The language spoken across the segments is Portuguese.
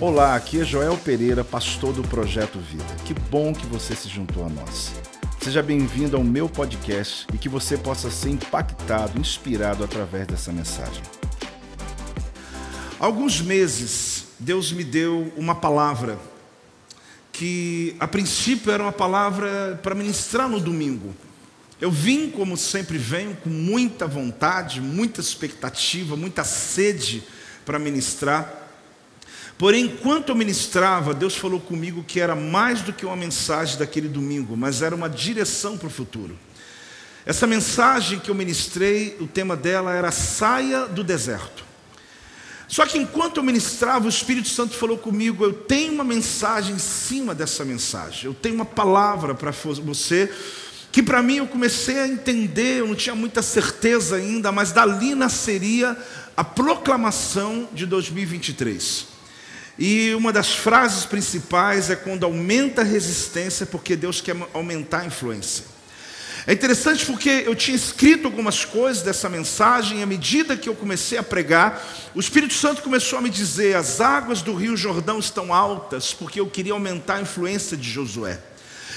Olá, aqui é Joel Pereira, pastor do Projeto Vida. Que bom que você se juntou a nós. Seja bem-vindo ao meu podcast e que você possa ser impactado, inspirado através dessa mensagem. Alguns meses, Deus me deu uma palavra que, a princípio, era uma palavra para ministrar no domingo. Eu vim, como sempre venho, com muita vontade, muita expectativa, muita sede para ministrar. Porém, enquanto eu ministrava, Deus falou comigo que era mais do que uma mensagem daquele domingo, mas era uma direção para o futuro. Essa mensagem que eu ministrei, o tema dela era Saia do Deserto. Só que enquanto eu ministrava, o Espírito Santo falou comigo: eu tenho uma mensagem em cima dessa mensagem, eu tenho uma palavra para você, que para mim eu comecei a entender, eu não tinha muita certeza ainda, mas dali nasceria a proclamação de 2023. E uma das frases principais é quando aumenta a resistência, porque Deus quer aumentar a influência. É interessante porque eu tinha escrito algumas coisas dessa mensagem, e à medida que eu comecei a pregar, o Espírito Santo começou a me dizer: as águas do Rio Jordão estão altas, porque eu queria aumentar a influência de Josué.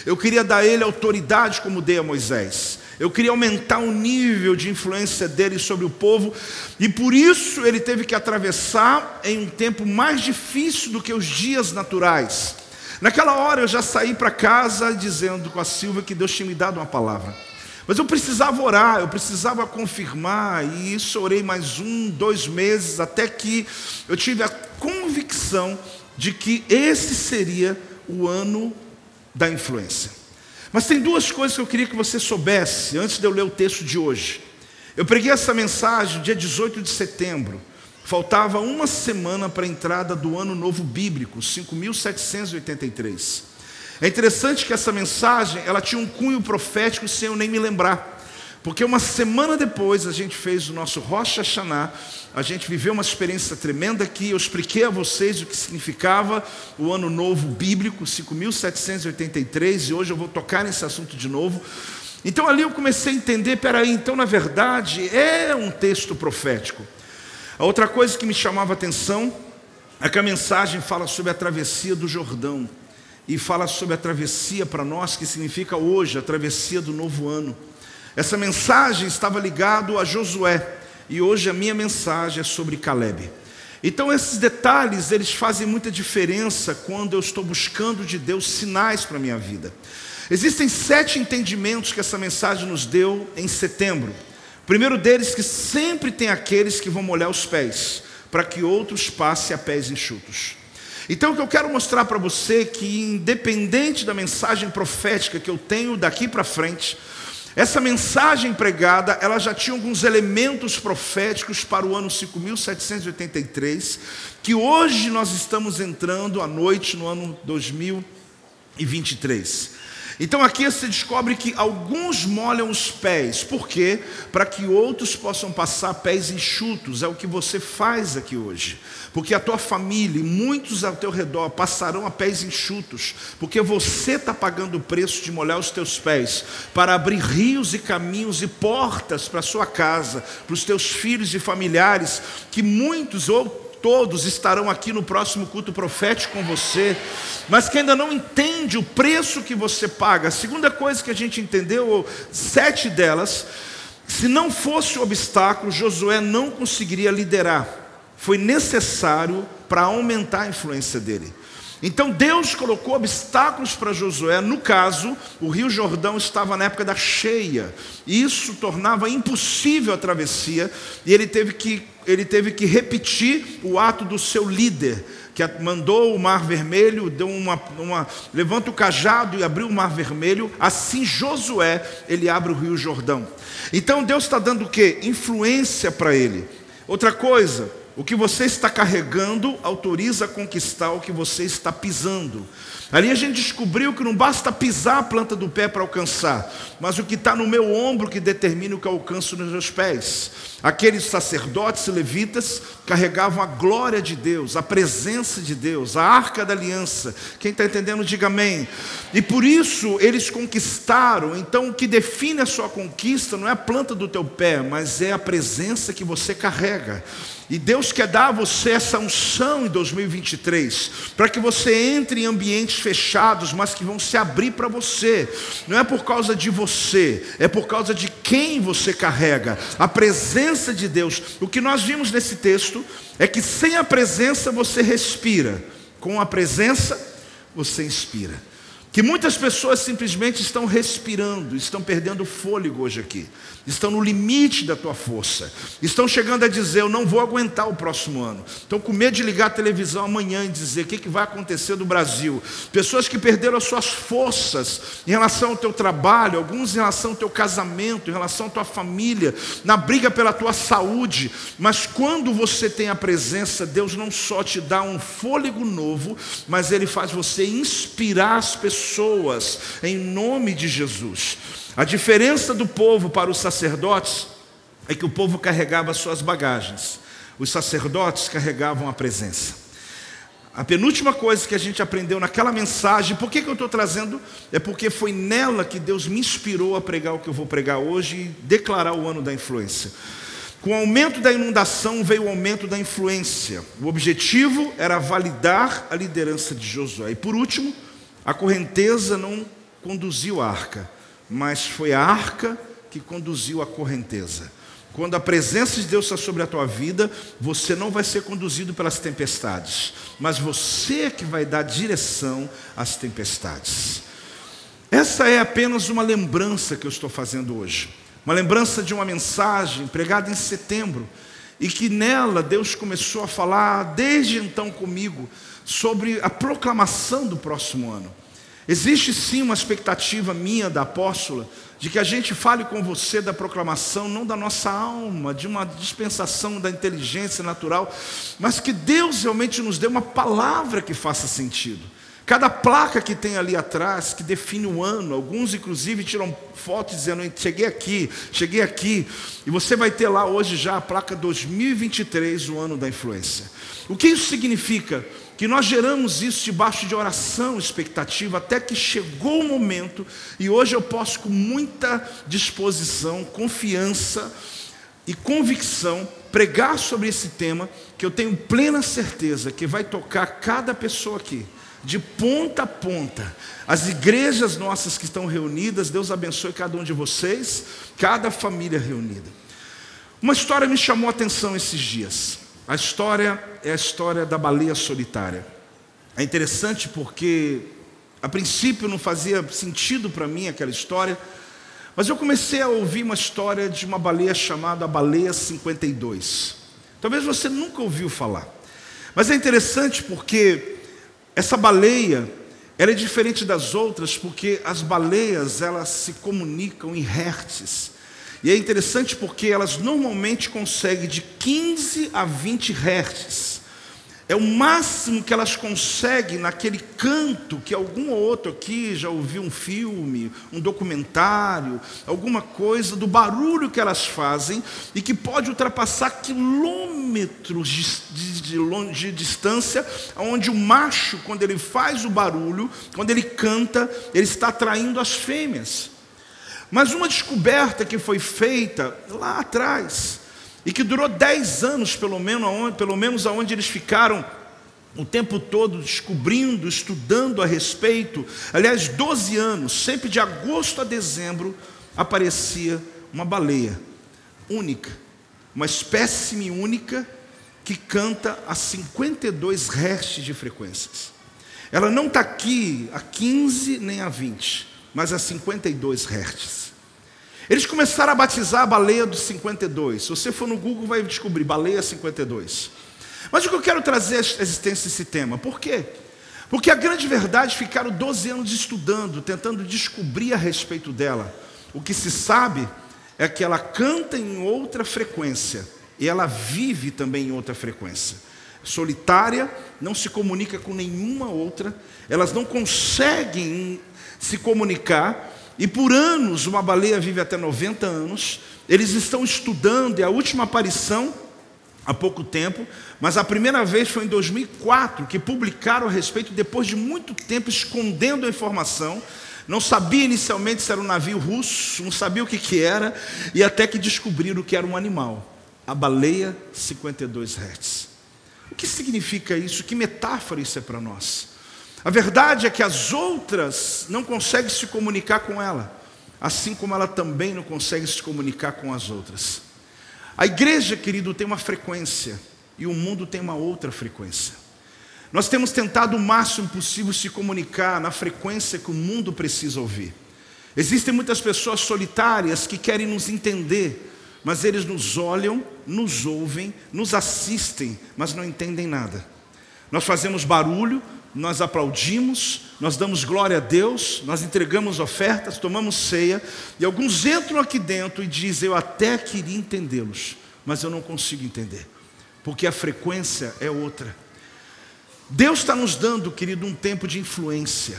Eu queria dar a ele autoridade como dei a Moisés. Eu queria aumentar o nível de influência dele sobre o povo, e por isso ele teve que atravessar em um tempo mais difícil do que os dias naturais. Naquela hora eu já saí para casa dizendo com a Silvia que Deus tinha me dado uma palavra. Mas eu precisava orar, eu precisava confirmar, e isso orei mais um, dois meses, até que eu tive a convicção de que esse seria o ano da influência. Mas tem duas coisas que eu queria que você soubesse antes de eu ler o texto de hoje. Eu preguei essa mensagem dia 18 de setembro. Faltava uma semana para a entrada do ano novo bíblico, 5783. É interessante que essa mensagem, ela tinha um cunho profético sem eu nem me lembrar. Porque uma semana depois a gente fez o nosso Rocha Hashanah, a gente viveu uma experiência tremenda aqui, eu expliquei a vocês o que significava o ano novo bíblico, 5783, e hoje eu vou tocar nesse assunto de novo. Então ali eu comecei a entender, peraí, então na verdade é um texto profético. A outra coisa que me chamava a atenção é que a mensagem fala sobre a travessia do Jordão e fala sobre a travessia para nós, que significa hoje, a travessia do novo ano. Essa mensagem estava ligado a Josué e hoje a minha mensagem é sobre Caleb. Então esses detalhes, eles fazem muita diferença quando eu estou buscando de Deus sinais para a minha vida. Existem sete entendimentos que essa mensagem nos deu em setembro. Primeiro deles que sempre tem aqueles que vão molhar os pés, para que outros passem a pés enxutos. Então o que eu quero mostrar para você é que independente da mensagem profética que eu tenho daqui para frente, essa mensagem pregada, ela já tinha alguns elementos proféticos para o ano 5783, que hoje nós estamos entrando à noite no ano 2023. Então aqui você descobre que alguns molham os pés, por quê? Para que outros possam passar pés enxutos, é o que você faz aqui hoje. Porque a tua família e muitos ao teu redor passarão a pés enxutos, porque você está pagando o preço de molhar os teus pés, para abrir rios e caminhos e portas para a sua casa, para os teus filhos e familiares, que muitos ou todos estarão aqui no próximo culto profético com você, mas que ainda não entende o preço que você paga. A segunda coisa que a gente entendeu, sete delas, se não fosse o obstáculo, Josué não conseguiria liderar. Foi necessário para aumentar a influência dele. Então Deus colocou obstáculos para Josué. No caso, o Rio Jordão estava na época da cheia. E isso tornava impossível a travessia. E ele teve que, ele teve que repetir o ato do seu líder, que mandou o mar vermelho, deu uma, uma levanta o cajado e abriu o mar vermelho. Assim Josué ele abre o Rio Jordão. Então Deus está dando o que? Influência para ele. Outra coisa, o que você está carregando autoriza a conquistar o que você está pisando. Ali a gente descobriu que não basta pisar a planta do pé para alcançar, mas o que está no meu ombro que determina o que alcanço nos meus pés. Aqueles sacerdotes e levitas carregavam a glória de Deus, a presença de Deus, a arca da aliança. Quem está entendendo, diga amém. E por isso eles conquistaram. Então o que define a sua conquista não é a planta do teu pé, mas é a presença que você carrega. E Deus quer dar a você essa unção em 2023, para que você entre em ambientes fechados, mas que vão se abrir para você. Não é por causa de você, é por causa de quem você carrega, a presença de Deus. O que nós vimos nesse texto é que sem a presença você respira, com a presença você inspira. Que muitas pessoas simplesmente estão respirando, estão perdendo fôlego hoje aqui estão no limite da tua força, estão chegando a dizer: Eu não vou aguentar o próximo ano, estão com medo de ligar a televisão amanhã e dizer: O que, que vai acontecer no Brasil? Pessoas que perderam as suas forças em relação ao teu trabalho, alguns em relação ao teu casamento, em relação à tua família, na briga pela tua saúde, mas quando você tem a presença, Deus não só te dá um fôlego novo, mas Ele faz você inspirar as pessoas em nome de Jesus. A diferença do povo para os sacerdotes é que o povo carregava suas bagagens, os sacerdotes carregavam a presença. A penúltima coisa que a gente aprendeu naquela mensagem, por que, que eu estou trazendo? É porque foi nela que Deus me inspirou a pregar o que eu vou pregar hoje e declarar o ano da influência. Com o aumento da inundação veio o aumento da influência. O objetivo era validar a liderança de Josué. E por último, a correnteza não conduziu a arca mas foi a arca que conduziu a correnteza. Quando a presença de Deus está sobre a tua vida, você não vai ser conduzido pelas tempestades, mas você é que vai dar direção às tempestades. Essa é apenas uma lembrança que eu estou fazendo hoje. Uma lembrança de uma mensagem pregada em setembro, e que nela Deus começou a falar desde então comigo sobre a proclamação do próximo ano. Existe sim uma expectativa minha da apóstola de que a gente fale com você da proclamação, não da nossa alma, de uma dispensação da inteligência natural, mas que Deus realmente nos dê uma palavra que faça sentido. Cada placa que tem ali atrás, que define o ano, alguns inclusive tiram fotos dizendo: cheguei aqui, cheguei aqui, e você vai ter lá hoje já a placa 2023, o ano da influência. O que isso significa? Que nós geramos isso debaixo de oração, expectativa, até que chegou o momento, e hoje eu posso, com muita disposição, confiança e convicção, pregar sobre esse tema, que eu tenho plena certeza que vai tocar cada pessoa aqui, de ponta a ponta. As igrejas nossas que estão reunidas, Deus abençoe cada um de vocês, cada família reunida. Uma história me chamou a atenção esses dias. A história é a história da baleia solitária. É interessante porque, a princípio, não fazia sentido para mim aquela história, mas eu comecei a ouvir uma história de uma baleia chamada Baleia 52. Talvez você nunca ouviu falar, mas é interessante porque essa baleia ela é diferente das outras porque as baleias elas se comunicam em hertz. E é interessante porque elas normalmente conseguem de 15 a 20 hertz. É o máximo que elas conseguem naquele canto que algum ou outro aqui já ouviu um filme, um documentário, alguma coisa do barulho que elas fazem e que pode ultrapassar quilômetros de, de, de, de distância, onde o macho, quando ele faz o barulho, quando ele canta, ele está atraindo as fêmeas. Mas uma descoberta que foi feita lá atrás, e que durou 10 anos, pelo menos, aonde, pelo menos aonde eles ficaram o tempo todo descobrindo, estudando a respeito. Aliás, 12 anos, sempre de agosto a dezembro, aparecia uma baleia única, uma espécime única que canta a 52 Hz de frequências. Ela não está aqui a 15 nem a 20 mas a 52 Hz. Eles começaram a batizar a baleia dos 52. Se você for no Google, vai descobrir baleia 52. Mas o que eu quero trazer à existência desse tema? Por quê? Porque a grande verdade ficaram 12 anos estudando, tentando descobrir a respeito dela. O que se sabe é que ela canta em outra frequência e ela vive também em outra frequência. solitária, não se comunica com nenhuma outra, elas não conseguem se comunicar, e por anos, uma baleia vive até 90 anos, eles estão estudando, e a última aparição, há pouco tempo, mas a primeira vez foi em 2004 que publicaram a respeito, depois de muito tempo escondendo a informação, não sabia inicialmente se era um navio russo, não sabia o que, que era, e até que descobriram que era um animal, a baleia 52 Hz. O que significa isso? Que metáfora isso é para nós? A verdade é que as outras não conseguem se comunicar com ela, assim como ela também não consegue se comunicar com as outras. A igreja, querido, tem uma frequência e o mundo tem uma outra frequência. Nós temos tentado o máximo possível se comunicar na frequência que o mundo precisa ouvir. Existem muitas pessoas solitárias que querem nos entender, mas eles nos olham, nos ouvem, nos assistem, mas não entendem nada. Nós fazemos barulho, nós aplaudimos, nós damos glória a Deus, nós entregamos ofertas, tomamos ceia, e alguns entram aqui dentro e dizem: Eu até queria entendê-los, mas eu não consigo entender, porque a frequência é outra. Deus está nos dando, querido, um tempo de influência.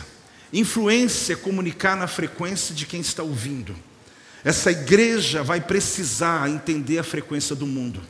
Influência é comunicar na frequência de quem está ouvindo. Essa igreja vai precisar entender a frequência do mundo.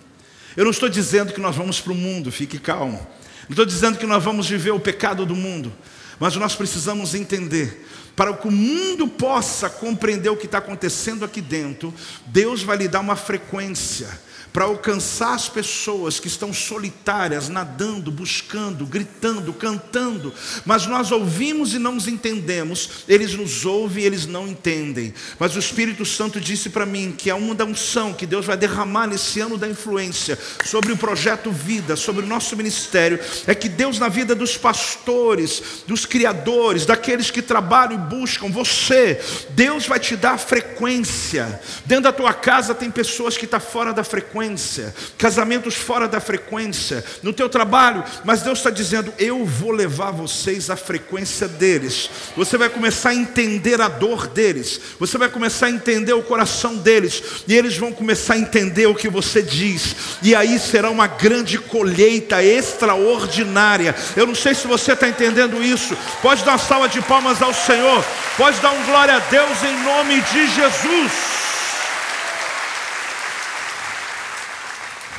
Eu não estou dizendo que nós vamos para o mundo, fique calmo. Não estou dizendo que nós vamos viver o pecado do mundo, mas nós precisamos entender. Para que o mundo possa compreender o que está acontecendo aqui dentro, Deus vai lhe dar uma frequência para alcançar as pessoas que estão solitárias, nadando, buscando, gritando, cantando, mas nós ouvimos e não nos entendemos, eles nos ouvem e eles não entendem. Mas o Espírito Santo disse para mim que a da unção que Deus vai derramar nesse ano da influência sobre o projeto Vida, sobre o nosso ministério, é que Deus, na vida dos pastores, dos criadores, daqueles que trabalham e buscam, você, Deus vai te dar frequência. Dentro da tua casa tem pessoas que estão tá fora da frequência frequência, casamentos fora da frequência, no teu trabalho, mas Deus está dizendo: eu vou levar vocês à frequência deles. Você vai começar a entender a dor deles, você vai começar a entender o coração deles, e eles vão começar a entender o que você diz, e aí será uma grande colheita extraordinária. Eu não sei se você está entendendo isso. Pode dar uma salva de palmas ao Senhor, pode dar um glória a Deus em nome de Jesus.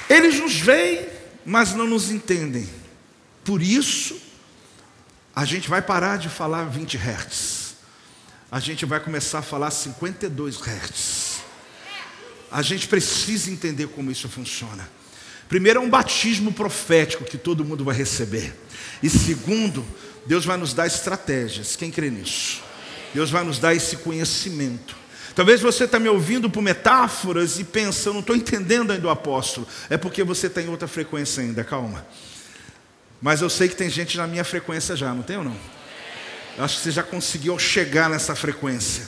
Eles nos veem, mas não nos entendem. Por isso, a gente vai parar de falar 20 Hz. A gente vai começar a falar 52 Hz. A gente precisa entender como isso funciona. Primeiro é um batismo profético que todo mundo vai receber. E segundo, Deus vai nos dar estratégias. Quem crê nisso? Deus vai nos dar esse conhecimento. Talvez você está me ouvindo por metáforas e pensa, eu não estou entendendo ainda o apóstolo. É porque você está em outra frequência ainda, calma. Mas eu sei que tem gente na minha frequência já, não tem ou não? Eu acho que você já conseguiu chegar nessa frequência.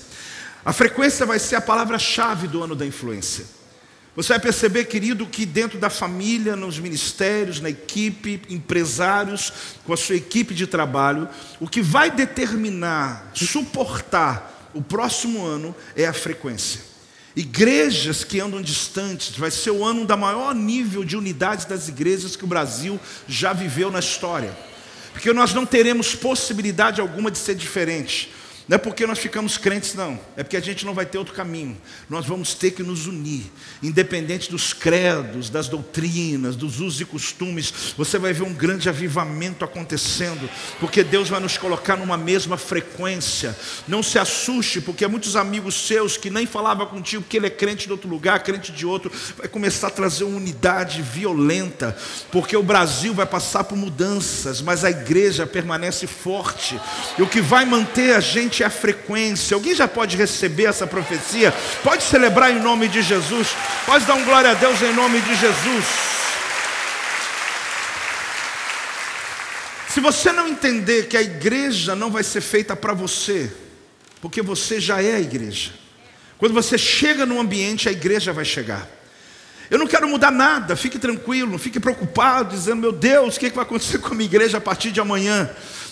A frequência vai ser a palavra-chave do ano da influência. Você vai perceber, querido, que dentro da família, nos ministérios, na equipe, empresários, com a sua equipe de trabalho, o que vai determinar, suportar o próximo ano é a frequência. Igrejas que andam distantes, vai ser o ano da maior nível de unidade das igrejas que o Brasil já viveu na história. Porque nós não teremos possibilidade alguma de ser diferente. Não é porque nós ficamos crentes, não. É porque a gente não vai ter outro caminho. Nós vamos ter que nos unir, independente dos credos, das doutrinas, dos usos e costumes. Você vai ver um grande avivamento acontecendo, porque Deus vai nos colocar numa mesma frequência. Não se assuste, porque muitos amigos seus que nem falavam contigo que ele é crente de outro lugar, crente de outro, vai começar a trazer uma unidade violenta, porque o Brasil vai passar por mudanças, mas a igreja permanece forte. E o que vai manter a gente é a frequência. Alguém já pode receber essa profecia? Pode celebrar em nome de Jesus? Pode dar um glória a Deus em nome de Jesus? Se você não entender que a igreja não vai ser feita para você, porque você já é a igreja. Quando você chega no ambiente, a igreja vai chegar. Eu não quero mudar nada, fique tranquilo, fique preocupado, dizendo, meu Deus, o que vai acontecer com a minha igreja a partir de amanhã?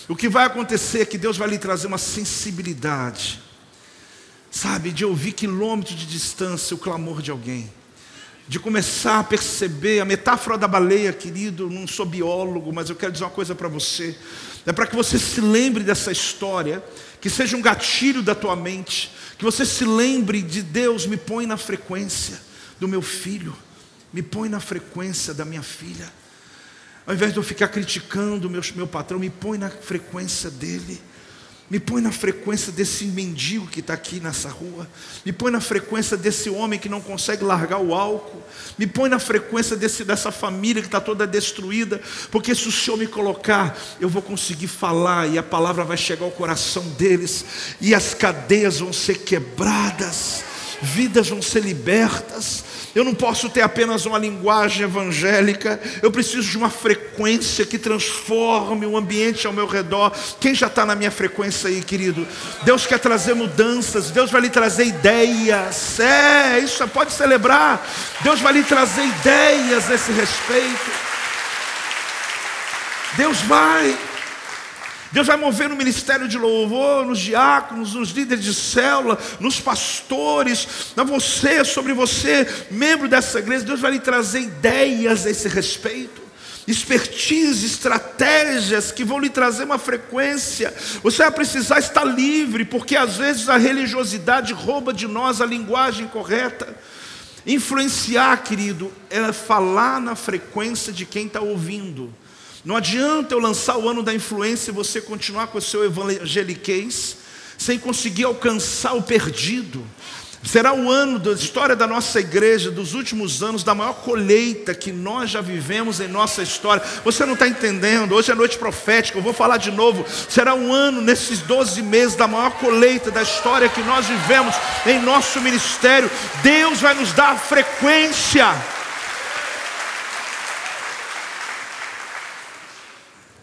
O que vai acontecer é que Deus vai lhe trazer uma sensibilidade, sabe, de ouvir quilômetros de distância o clamor de alguém. de começar a perceber a metáfora da baleia, querido. Não sou biólogo, mas eu quero dizer uma coisa para você. É para que você se lembre dessa história, que seja um gatilho da tua mente, que você se lembre de Deus, me põe na frequência do meu filho, me põe na frequência da minha filha. Ao invés de eu ficar criticando meu, meu patrão, me põe na frequência dele. Me põe na frequência desse mendigo que está aqui nessa rua. Me põe na frequência desse homem que não consegue largar o álcool. Me põe na frequência desse, dessa família que está toda destruída. Porque se o Senhor me colocar, eu vou conseguir falar e a palavra vai chegar ao coração deles. E as cadeias vão ser quebradas. Vidas vão ser libertas, eu não posso ter apenas uma linguagem evangélica, eu preciso de uma frequência que transforme o ambiente ao meu redor. Quem já está na minha frequência aí, querido? Deus quer trazer mudanças, Deus vai lhe trazer ideias. É, isso pode celebrar. Deus vai lhe trazer ideias nesse respeito. Deus vai. Deus vai mover no ministério de louvor, nos diáconos, nos líderes de célula, nos pastores, na você, sobre você, membro dessa igreja. Deus vai lhe trazer ideias a esse respeito, expertise, estratégias que vão lhe trazer uma frequência. Você vai precisar estar livre, porque às vezes a religiosidade rouba de nós a linguagem correta. Influenciar, querido, é falar na frequência de quem está ouvindo. Não adianta eu lançar o ano da influência e você continuar com o seu evangeliquez sem conseguir alcançar o perdido. Será o ano da história da nossa igreja, dos últimos anos, da maior colheita que nós já vivemos em nossa história. Você não está entendendo, hoje é noite profética, eu vou falar de novo. Será um ano, nesses 12 meses, da maior colheita da história que nós vivemos em nosso ministério. Deus vai nos dar frequência.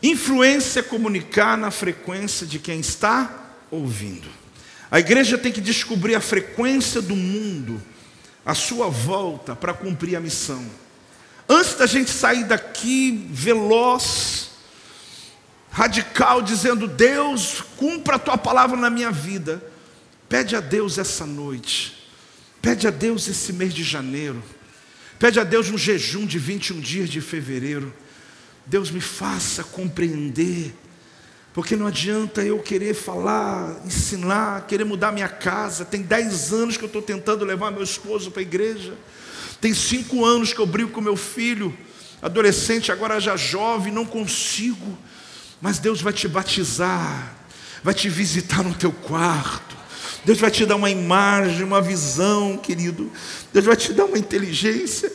Influência é comunicar na frequência de quem está ouvindo. A igreja tem que descobrir a frequência do mundo à sua volta para cumprir a missão. Antes da gente sair daqui veloz, radical, dizendo: Deus, cumpra a tua palavra na minha vida. Pede a Deus essa noite, pede a Deus esse mês de janeiro, pede a Deus um jejum de 21 dias de fevereiro. Deus me faça compreender, porque não adianta eu querer falar, ensinar, querer mudar minha casa. Tem dez anos que eu estou tentando levar meu esposo para a igreja, tem cinco anos que eu brigo com meu filho, adolescente, agora já jovem, não consigo, mas Deus vai te batizar, vai te visitar no teu quarto. Deus vai te dar uma imagem, uma visão, querido. Deus vai te dar uma inteligência,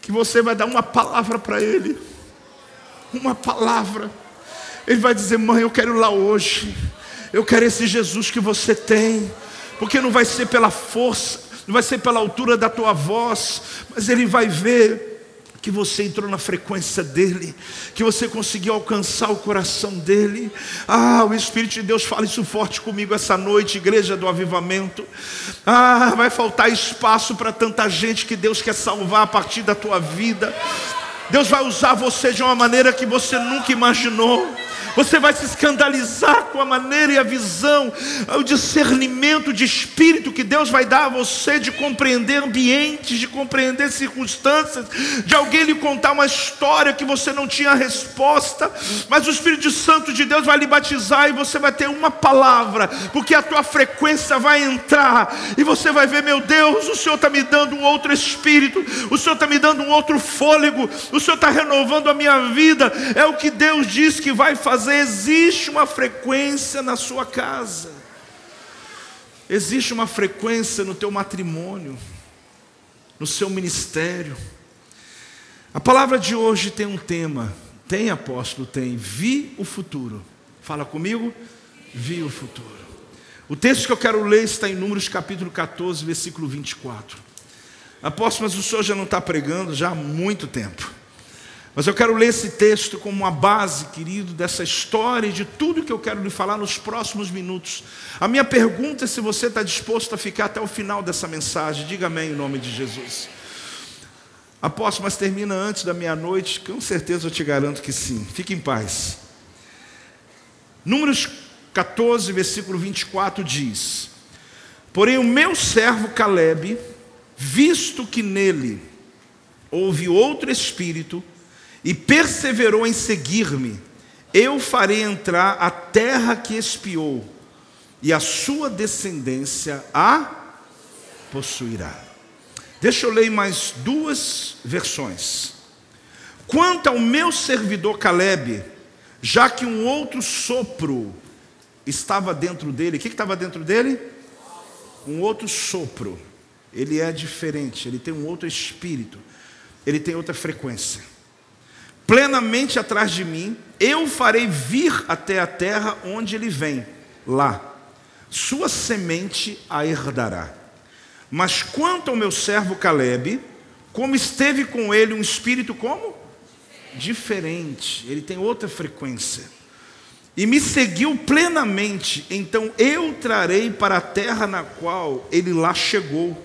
que você vai dar uma palavra para Ele uma palavra. Ele vai dizer: Mãe, eu quero ir lá hoje. Eu quero esse Jesus que você tem. Porque não vai ser pela força, não vai ser pela altura da tua voz, mas ele vai ver que você entrou na frequência dele, que você conseguiu alcançar o coração dele. Ah, o Espírito de Deus fala isso forte comigo essa noite, igreja do avivamento. Ah, vai faltar espaço para tanta gente que Deus quer salvar a partir da tua vida. Deus vai usar você de uma maneira que você nunca imaginou. Você vai se escandalizar com a maneira e a visão, o discernimento de espírito que Deus vai dar a você de compreender ambientes, de compreender circunstâncias, de alguém lhe contar uma história que você não tinha resposta, mas o Espírito Santo de Deus vai lhe batizar e você vai ter uma palavra, porque a tua frequência vai entrar e você vai ver, meu Deus, o Senhor está me dando um outro espírito, o Senhor está me dando um outro fôlego, Senhor está renovando a minha vida, é o que Deus diz que vai fazer fazer, existe uma frequência na sua casa, existe uma frequência no teu matrimônio, no seu ministério. A palavra de hoje tem um tema, tem apóstolo, tem, vi o futuro. Fala comigo, vi o futuro. O texto que eu quero ler está em Números capítulo 14, versículo 24. Apóstolo, mas o senhor já não está pregando já há muito tempo. Mas eu quero ler esse texto como uma base, querido, dessa história e de tudo que eu quero lhe falar nos próximos minutos. A minha pergunta é se você está disposto a ficar até o final dessa mensagem. Diga amém em nome de Jesus. Apóstolo, mas termina antes da meia-noite? Com certeza eu te garanto que sim. Fique em paz. Números 14, versículo 24 diz: Porém, o meu servo Caleb, visto que nele houve outro espírito e perseverou em seguir-me, eu farei entrar a terra que espiou, e a sua descendência a possuirá. Deixa eu ler mais duas versões. Quanto ao meu servidor Caleb, já que um outro sopro estava dentro dele, o que estava dentro dele? Um outro sopro. Ele é diferente, ele tem um outro espírito, ele tem outra frequência. Plenamente atrás de mim, eu farei vir até a terra onde ele vem, lá. Sua semente a herdará. Mas quanto ao meu servo Caleb, como esteve com ele um espírito como? Diferente, ele tem outra frequência. E me seguiu plenamente, então eu trarei para a terra na qual ele lá chegou,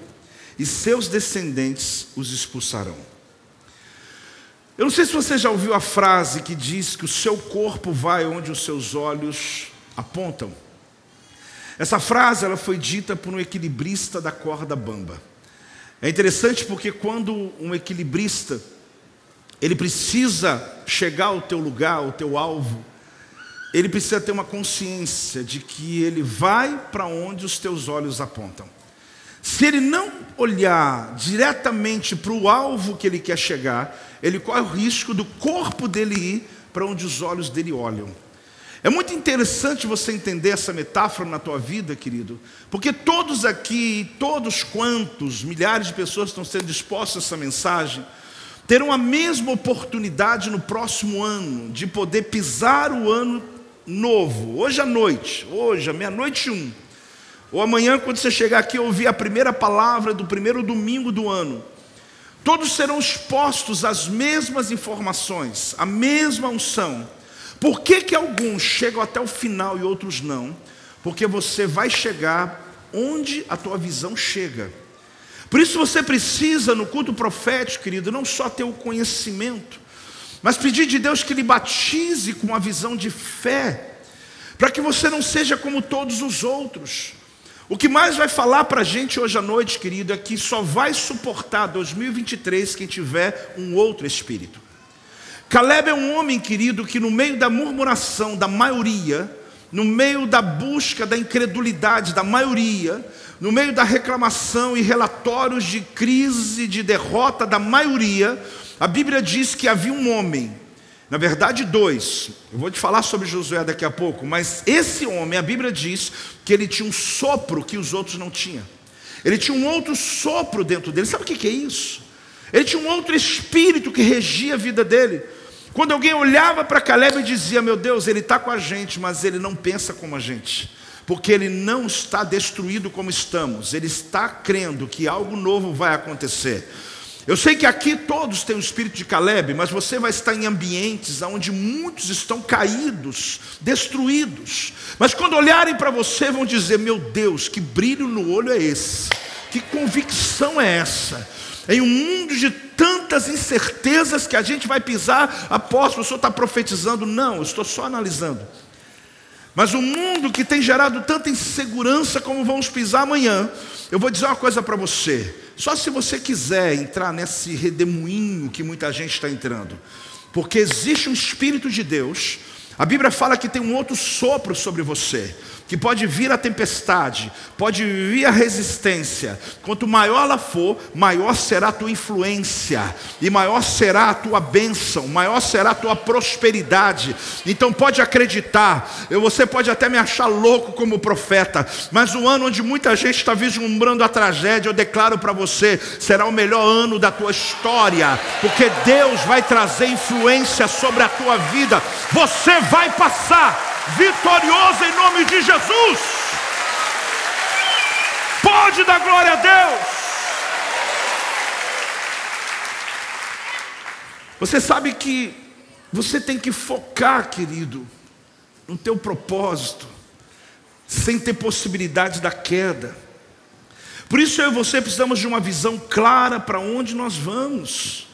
e seus descendentes os expulsarão. Eu não sei se você já ouviu a frase que diz que o seu corpo vai onde os seus olhos apontam. Essa frase ela foi dita por um equilibrista da corda bamba. É interessante porque quando um equilibrista ele precisa chegar ao teu lugar, ao teu alvo, ele precisa ter uma consciência de que ele vai para onde os teus olhos apontam. Se ele não olhar diretamente para o alvo que ele quer chegar, ele corre o risco do corpo dele ir para onde os olhos dele olham. É muito interessante você entender essa metáfora na tua vida, querido, porque todos aqui, todos quantos, milhares de pessoas estão sendo expostos a essa mensagem, terão a mesma oportunidade no próximo ano de poder pisar o ano novo, hoje à noite, hoje, à meia-noite um, ou amanhã, quando você chegar aqui ouvir a primeira palavra do primeiro domingo do ano, todos serão expostos às mesmas informações, à mesma unção por que, que alguns chegam até o final e outros não? Porque você vai chegar onde a tua visão chega. Por isso você precisa, no culto profético, querido, não só ter o conhecimento, mas pedir de Deus que lhe batize com uma visão de fé, para que você não seja como todos os outros. O que mais vai falar para a gente hoje à noite, querido, é que só vai suportar 2023 quem tiver um outro espírito. Caleb é um homem querido que, no meio da murmuração da maioria, no meio da busca da incredulidade da maioria, no meio da reclamação e relatórios de crise, de derrota da maioria, a Bíblia diz que havia um homem, na verdade dois, eu vou te falar sobre Josué daqui a pouco, mas esse homem, a Bíblia diz que ele tinha um sopro que os outros não tinham, ele tinha um outro sopro dentro dele, sabe o que é isso? Ele tinha um outro espírito que regia a vida dele. Quando alguém olhava para Caleb e dizia: Meu Deus, ele está com a gente, mas ele não pensa como a gente, porque ele não está destruído como estamos, ele está crendo que algo novo vai acontecer. Eu sei que aqui todos têm o espírito de Caleb, mas você vai estar em ambientes onde muitos estão caídos, destruídos. Mas quando olharem para você, vão dizer: Meu Deus, que brilho no olho é esse? Que convicção é essa? Em um mundo de tantas incertezas que a gente vai pisar, apóstolo, o senhor está profetizando? Não, eu estou só analisando. Mas o um mundo que tem gerado tanta insegurança como vamos pisar amanhã, eu vou dizer uma coisa para você. Só se você quiser entrar nesse redemoinho que muita gente está entrando, porque existe um Espírito de Deus, a Bíblia fala que tem um outro sopro sobre você que pode vir a tempestade, pode vir a resistência. Quanto maior ela for, maior será a tua influência, e maior será a tua bênção, maior será a tua prosperidade. Então pode acreditar, você pode até me achar louco como profeta, mas o ano onde muita gente está vislumbrando a tragédia, eu declaro para você, será o melhor ano da tua história, porque Deus vai trazer influência sobre a tua vida, você vai passar vitorioso em nome de Jesus. Pode dar glória a Deus. Você sabe que você tem que focar, querido, no teu propósito, sem ter possibilidade da queda. Por isso eu e você precisamos de uma visão clara para onde nós vamos.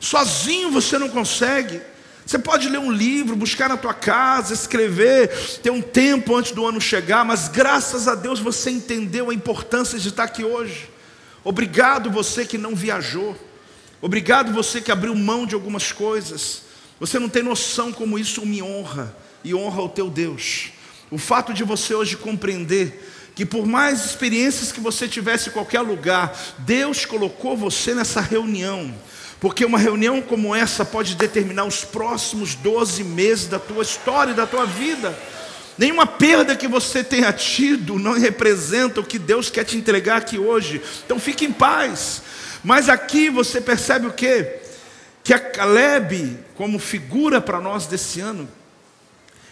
Sozinho você não consegue. Você pode ler um livro, buscar na tua casa, escrever, ter um tempo antes do ano chegar, mas graças a Deus você entendeu a importância de estar aqui hoje. Obrigado você que não viajou. Obrigado você que abriu mão de algumas coisas. Você não tem noção como isso me honra e honra o teu Deus. O fato de você hoje compreender que por mais experiências que você tivesse em qualquer lugar, Deus colocou você nessa reunião. Porque uma reunião como essa pode determinar os próximos 12 meses da tua história e da tua vida. Nenhuma perda que você tenha tido não representa o que Deus quer te entregar aqui hoje. Então fique em paz. Mas aqui você percebe o quê? Que a Caleb, como figura para nós desse ano,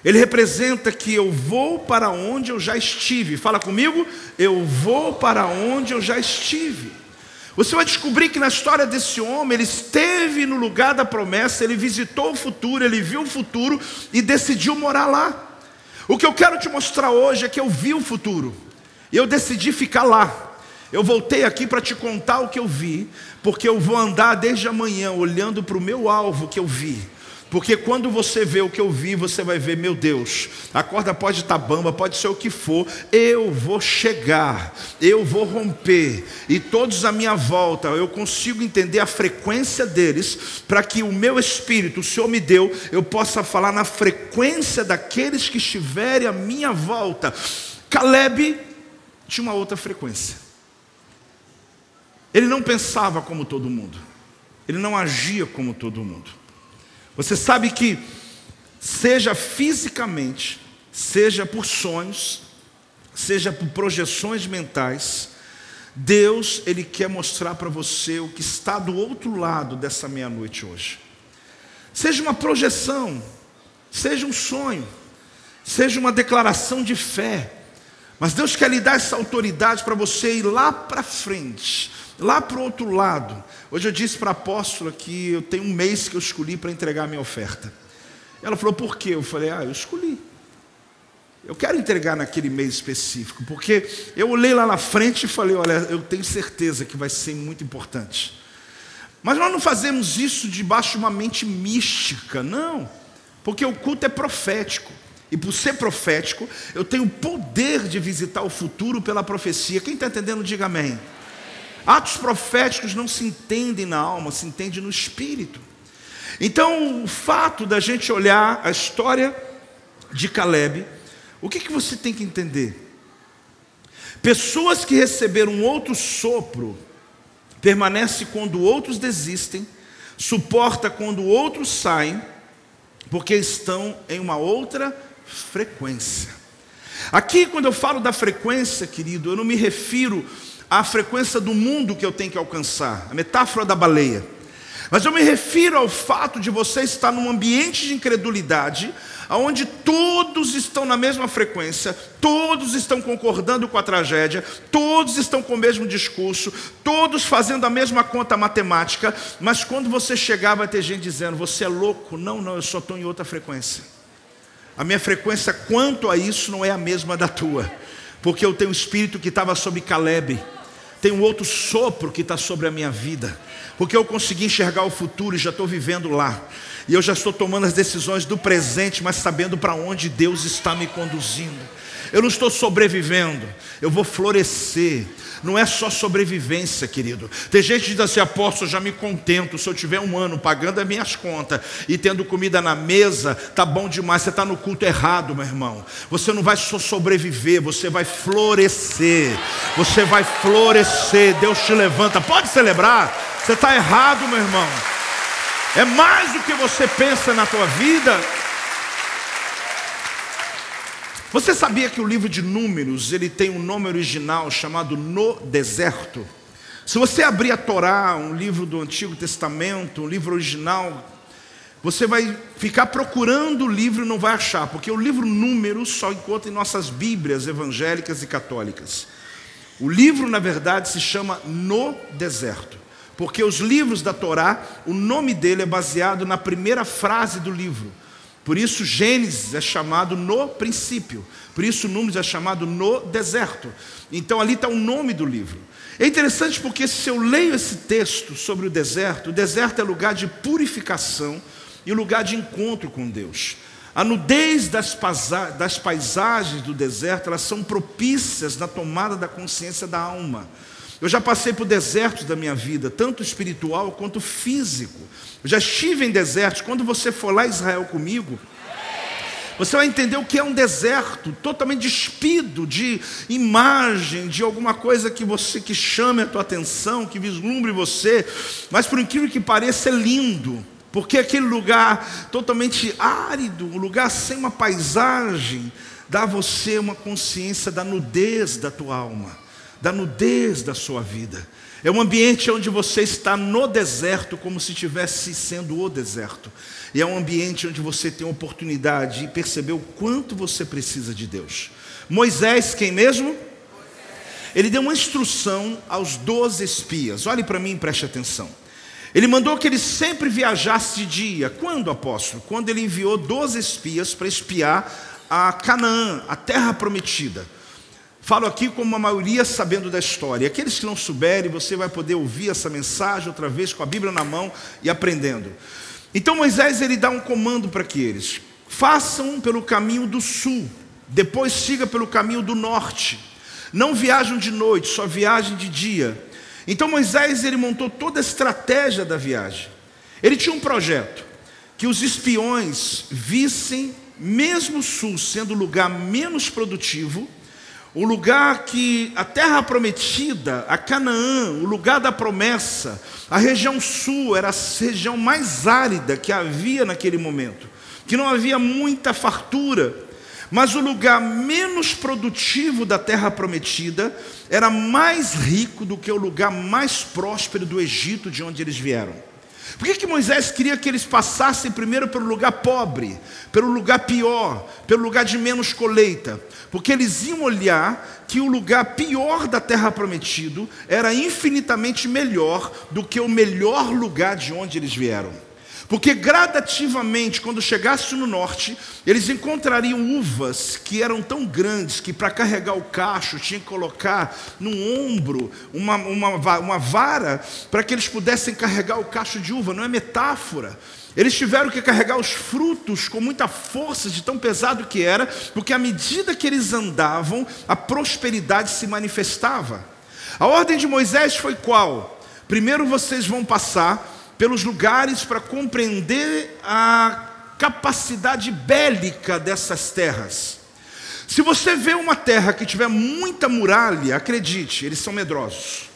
ele representa que eu vou para onde eu já estive. Fala comigo, eu vou para onde eu já estive. Você vai descobrir que na história desse homem, ele esteve no lugar da promessa, ele visitou o futuro, ele viu o futuro e decidiu morar lá. O que eu quero te mostrar hoje é que eu vi o futuro, e eu decidi ficar lá. Eu voltei aqui para te contar o que eu vi, porque eu vou andar desde amanhã olhando para o meu alvo que eu vi. Porque quando você vê o que eu vi, você vai ver, meu Deus, a corda pode estar bamba, pode ser o que for, eu vou chegar, eu vou romper, e todos à minha volta, eu consigo entender a frequência deles, para que o meu espírito, o Senhor me deu, eu possa falar na frequência daqueles que estiverem à minha volta. Caleb tinha uma outra frequência. Ele não pensava como todo mundo. Ele não agia como todo mundo. Você sabe que, seja fisicamente, seja por sonhos, seja por projeções mentais, Deus, Ele quer mostrar para você o que está do outro lado dessa meia-noite hoje. Seja uma projeção, seja um sonho, seja uma declaração de fé, mas Deus quer lhe dar essa autoridade para você ir lá para frente, lá para o outro lado. Hoje eu disse para a apóstola que eu tenho um mês que eu escolhi para entregar a minha oferta. Ela falou, por quê? Eu falei, ah, eu escolhi. Eu quero entregar naquele mês específico, porque eu olhei lá na frente e falei, olha, eu tenho certeza que vai ser muito importante. Mas nós não fazemos isso debaixo de uma mente mística, não, porque o culto é profético. E por ser profético, eu tenho o poder de visitar o futuro pela profecia. Quem está entendendo, diga amém. Atos proféticos não se entendem na alma, se entende no espírito. Então, o fato da gente olhar a história de Caleb, o que, que você tem que entender? Pessoas que receberam outro sopro, permanece quando outros desistem, suporta quando outros saem, porque estão em uma outra frequência. Aqui, quando eu falo da frequência, querido, eu não me refiro à frequência do mundo que eu tenho que alcançar, a metáfora da baleia. Mas eu me refiro ao fato de você estar num ambiente de incredulidade, onde todos estão na mesma frequência, todos estão concordando com a tragédia, todos estão com o mesmo discurso, todos fazendo a mesma conta matemática, mas quando você chegar, vai ter gente dizendo: Você é louco? Não, não, eu só estou em outra frequência. A minha frequência quanto a isso não é a mesma da tua, porque eu tenho um espírito que estava sobre Caleb tem um outro sopro que está sobre a minha vida, porque eu consegui enxergar o futuro e já estou vivendo lá, e eu já estou tomando as decisões do presente, mas sabendo para onde Deus está me conduzindo. Eu não estou sobrevivendo, eu vou florescer. Não é só sobrevivência, querido. Tem gente que diz assim: apóstolo, já me contento. Se eu tiver um ano pagando as minhas contas e tendo comida na mesa, tá bom demais. Você está no culto errado, meu irmão. Você não vai só sobreviver, você vai florescer. Você vai florescer. Deus te levanta. Pode celebrar. Você está errado, meu irmão. É mais do que você pensa na tua vida. Você sabia que o livro de Números, ele tem um nome original chamado No Deserto? Se você abrir a Torá, um livro do Antigo Testamento, um livro original, você vai ficar procurando o livro e não vai achar, porque o livro Números só encontra em nossas Bíblias evangélicas e católicas. O livro, na verdade, se chama No Deserto, porque os livros da Torá, o nome dele é baseado na primeira frase do livro. Por isso Gênesis é chamado no princípio. Por isso Números é chamado no deserto. Então ali está o nome do livro. É interessante porque se eu leio esse texto sobre o deserto, o deserto é lugar de purificação e lugar de encontro com Deus. A nudez das, das paisagens do deserto, elas são propícias na tomada da consciência da alma. Eu já passei por desertos da minha vida, tanto espiritual quanto físico. Eu já estive em desertos. Quando você for lá Israel comigo, você vai entender o que é um deserto, totalmente despido de imagem, de alguma coisa que você que chame a tua atenção, que vislumbre você, mas por incrível que pareça é lindo. Porque aquele lugar totalmente árido, um lugar sem uma paisagem, dá a você uma consciência da nudez da tua alma da nudez da sua vida. É um ambiente onde você está no deserto, como se estivesse sendo o deserto. E é um ambiente onde você tem a oportunidade de perceber o quanto você precisa de Deus. Moisés, quem mesmo? Ele deu uma instrução aos doze espias. Olhe para mim e preste atenção. Ele mandou que ele sempre viajasse de dia. Quando, apóstolo? Quando ele enviou doze espias para espiar a Canaã, a terra prometida. Falo aqui como a maioria sabendo da história. Aqueles que não souberem, você vai poder ouvir essa mensagem outra vez com a Bíblia na mão e aprendendo. Então Moisés ele dá um comando para que eles façam pelo caminho do sul, depois siga pelo caminho do norte. Não viajam de noite, só viajem de dia. Então Moisés ele montou toda a estratégia da viagem. Ele tinha um projeto que os espiões vissem mesmo o sul sendo o lugar menos produtivo, o lugar que a terra prometida, a Canaã, o lugar da promessa, a região sul era a região mais árida que havia naquele momento, que não havia muita fartura, mas o lugar menos produtivo da terra prometida era mais rico do que o lugar mais próspero do Egito, de onde eles vieram. Por que, que Moisés queria que eles passassem primeiro pelo lugar pobre, pelo lugar pior, pelo lugar de menos colheita? Porque eles iam olhar que o lugar pior da terra prometido era infinitamente melhor do que o melhor lugar de onde eles vieram. Porque gradativamente, quando chegasse no norte, eles encontrariam uvas que eram tão grandes que para carregar o cacho tinha que colocar no ombro uma, uma, uma vara para que eles pudessem carregar o cacho de uva, não é metáfora. Eles tiveram que carregar os frutos com muita força, de tão pesado que era, porque à medida que eles andavam, a prosperidade se manifestava. A ordem de Moisés foi qual? Primeiro vocês vão passar pelos lugares para compreender a capacidade bélica dessas terras. Se você vê uma terra que tiver muita muralha, acredite, eles são medrosos.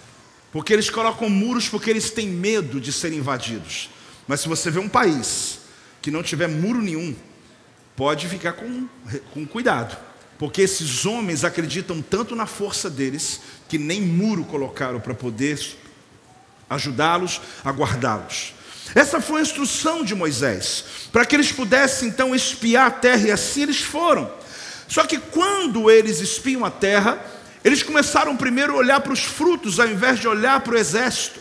Porque eles colocam muros porque eles têm medo de serem invadidos. Mas se você vê um país que não tiver muro nenhum, pode ficar com, com cuidado. Porque esses homens acreditam tanto na força deles que nem muro colocaram para poder ajudá-los a guardá-los. Essa foi a instrução de Moisés, para que eles pudessem então espiar a terra, e assim eles foram. Só que quando eles espiam a terra, eles começaram primeiro a olhar para os frutos, ao invés de olhar para o exército.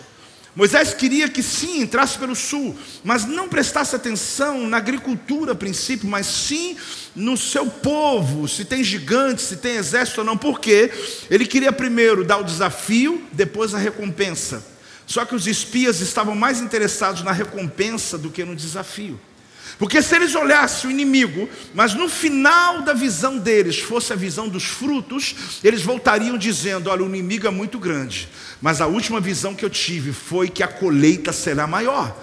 Moisés queria que sim, entrasse pelo sul, mas não prestasse atenção na agricultura a princípio, mas sim no seu povo, se tem gigantes, se tem exército ou não, porque ele queria primeiro dar o desafio, depois a recompensa. Só que os espias estavam mais interessados na recompensa do que no desafio. Porque se eles olhassem o inimigo, mas no final da visão deles fosse a visão dos frutos, eles voltariam dizendo: Olha, o inimigo é muito grande, mas a última visão que eu tive foi que a colheita será maior.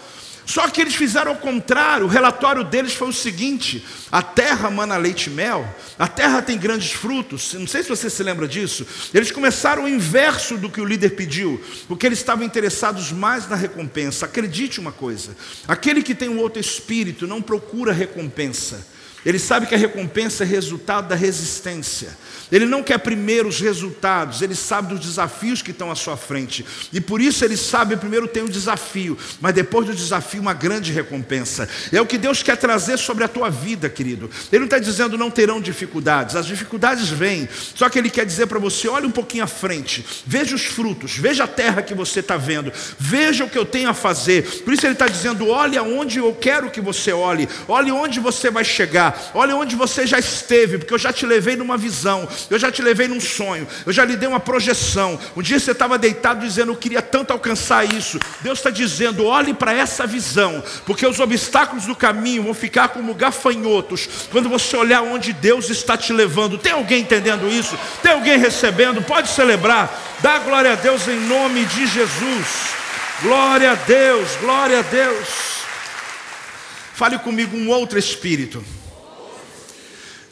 Só que eles fizeram o contrário, o relatório deles foi o seguinte: a terra mana leite e mel, a terra tem grandes frutos, não sei se você se lembra disso. Eles começaram o inverso do que o líder pediu, porque eles estavam interessados mais na recompensa. Acredite uma coisa: aquele que tem um outro espírito não procura recompensa, ele sabe que a recompensa é resultado da resistência. Ele não quer primeiro os resultados, ele sabe dos desafios que estão à sua frente. E por isso ele sabe, primeiro tem um desafio, mas depois do desafio, uma grande recompensa. É o que Deus quer trazer sobre a tua vida, querido. Ele não está dizendo não terão dificuldades, as dificuldades vêm, só que ele quer dizer para você: olhe um pouquinho à frente, veja os frutos, veja a terra que você está vendo, veja o que eu tenho a fazer. Por isso ele está dizendo: olhe aonde eu quero que você olhe, olhe onde você vai chegar. Olha onde você já esteve, porque eu já te levei numa visão, eu já te levei num sonho, eu já lhe dei uma projeção. Um dia você estava deitado dizendo, eu queria tanto alcançar isso. Deus está dizendo, olhe para essa visão, porque os obstáculos do caminho vão ficar como gafanhotos quando você olhar onde Deus está te levando. Tem alguém entendendo isso? Tem alguém recebendo? Pode celebrar. Dá glória a Deus em nome de Jesus. Glória a Deus, glória a Deus. Fale comigo um outro espírito.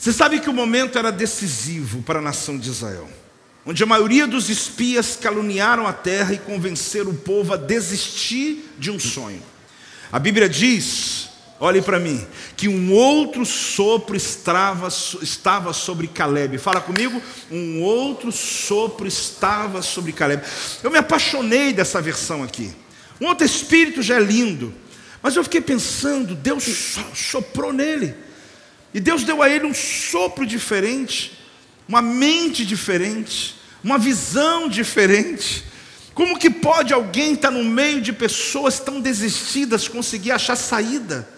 Você sabe que o momento era decisivo para a nação de Israel, onde a maioria dos espias caluniaram a terra e convenceram o povo a desistir de um sonho. A Bíblia diz, olhe para mim, que um outro sopro estava, estava sobre Caleb. Fala comigo, um outro sopro estava sobre Caleb. Eu me apaixonei dessa versão aqui. Um outro espírito já é lindo, mas eu fiquei pensando, Deus soprou nele, e Deus deu a ele um sopro diferente, uma mente diferente, uma visão diferente. Como que pode alguém estar no meio de pessoas tão desistidas conseguir achar saída?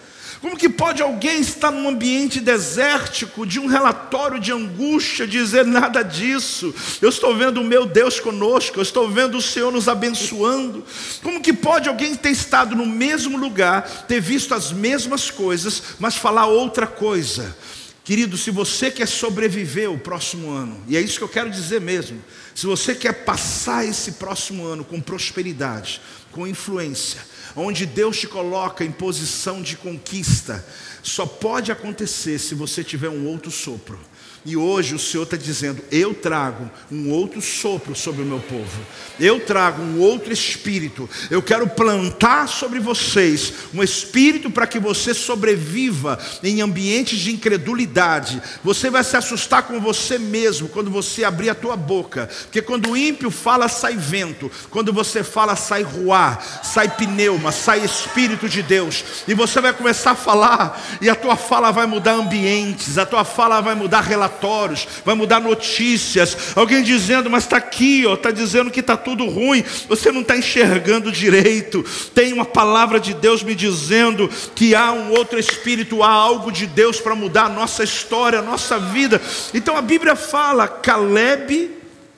Como que pode alguém estar num ambiente desértico, de um relatório de angústia, dizer nada disso? Eu estou vendo o meu Deus conosco, eu estou vendo o Senhor nos abençoando. Como que pode alguém ter estado no mesmo lugar, ter visto as mesmas coisas, mas falar outra coisa? Querido, se você quer sobreviver o próximo ano, e é isso que eu quero dizer mesmo, se você quer passar esse próximo ano com prosperidade, com influência, onde Deus te coloca em posição de conquista, só pode acontecer se você tiver um outro sopro. E hoje o Senhor está dizendo: eu trago um outro sopro sobre o meu povo, eu trago um outro espírito, eu quero plantar sobre vocês um espírito para que você sobreviva em ambientes de incredulidade. Você vai se assustar com você mesmo quando você abrir a tua boca, porque quando o ímpio fala, sai vento, quando você fala, sai ruá, sai pneuma, sai espírito de Deus, e você vai começar a falar, e a tua fala vai mudar ambientes, a tua fala vai mudar relações relatórios, vai mudar notícias. Alguém dizendo, mas está aqui, está dizendo que está tudo ruim, você não está enxergando direito. Tem uma palavra de Deus me dizendo que há um outro espírito, há algo de Deus para mudar a nossa história, a nossa vida. Então a Bíblia fala: Caleb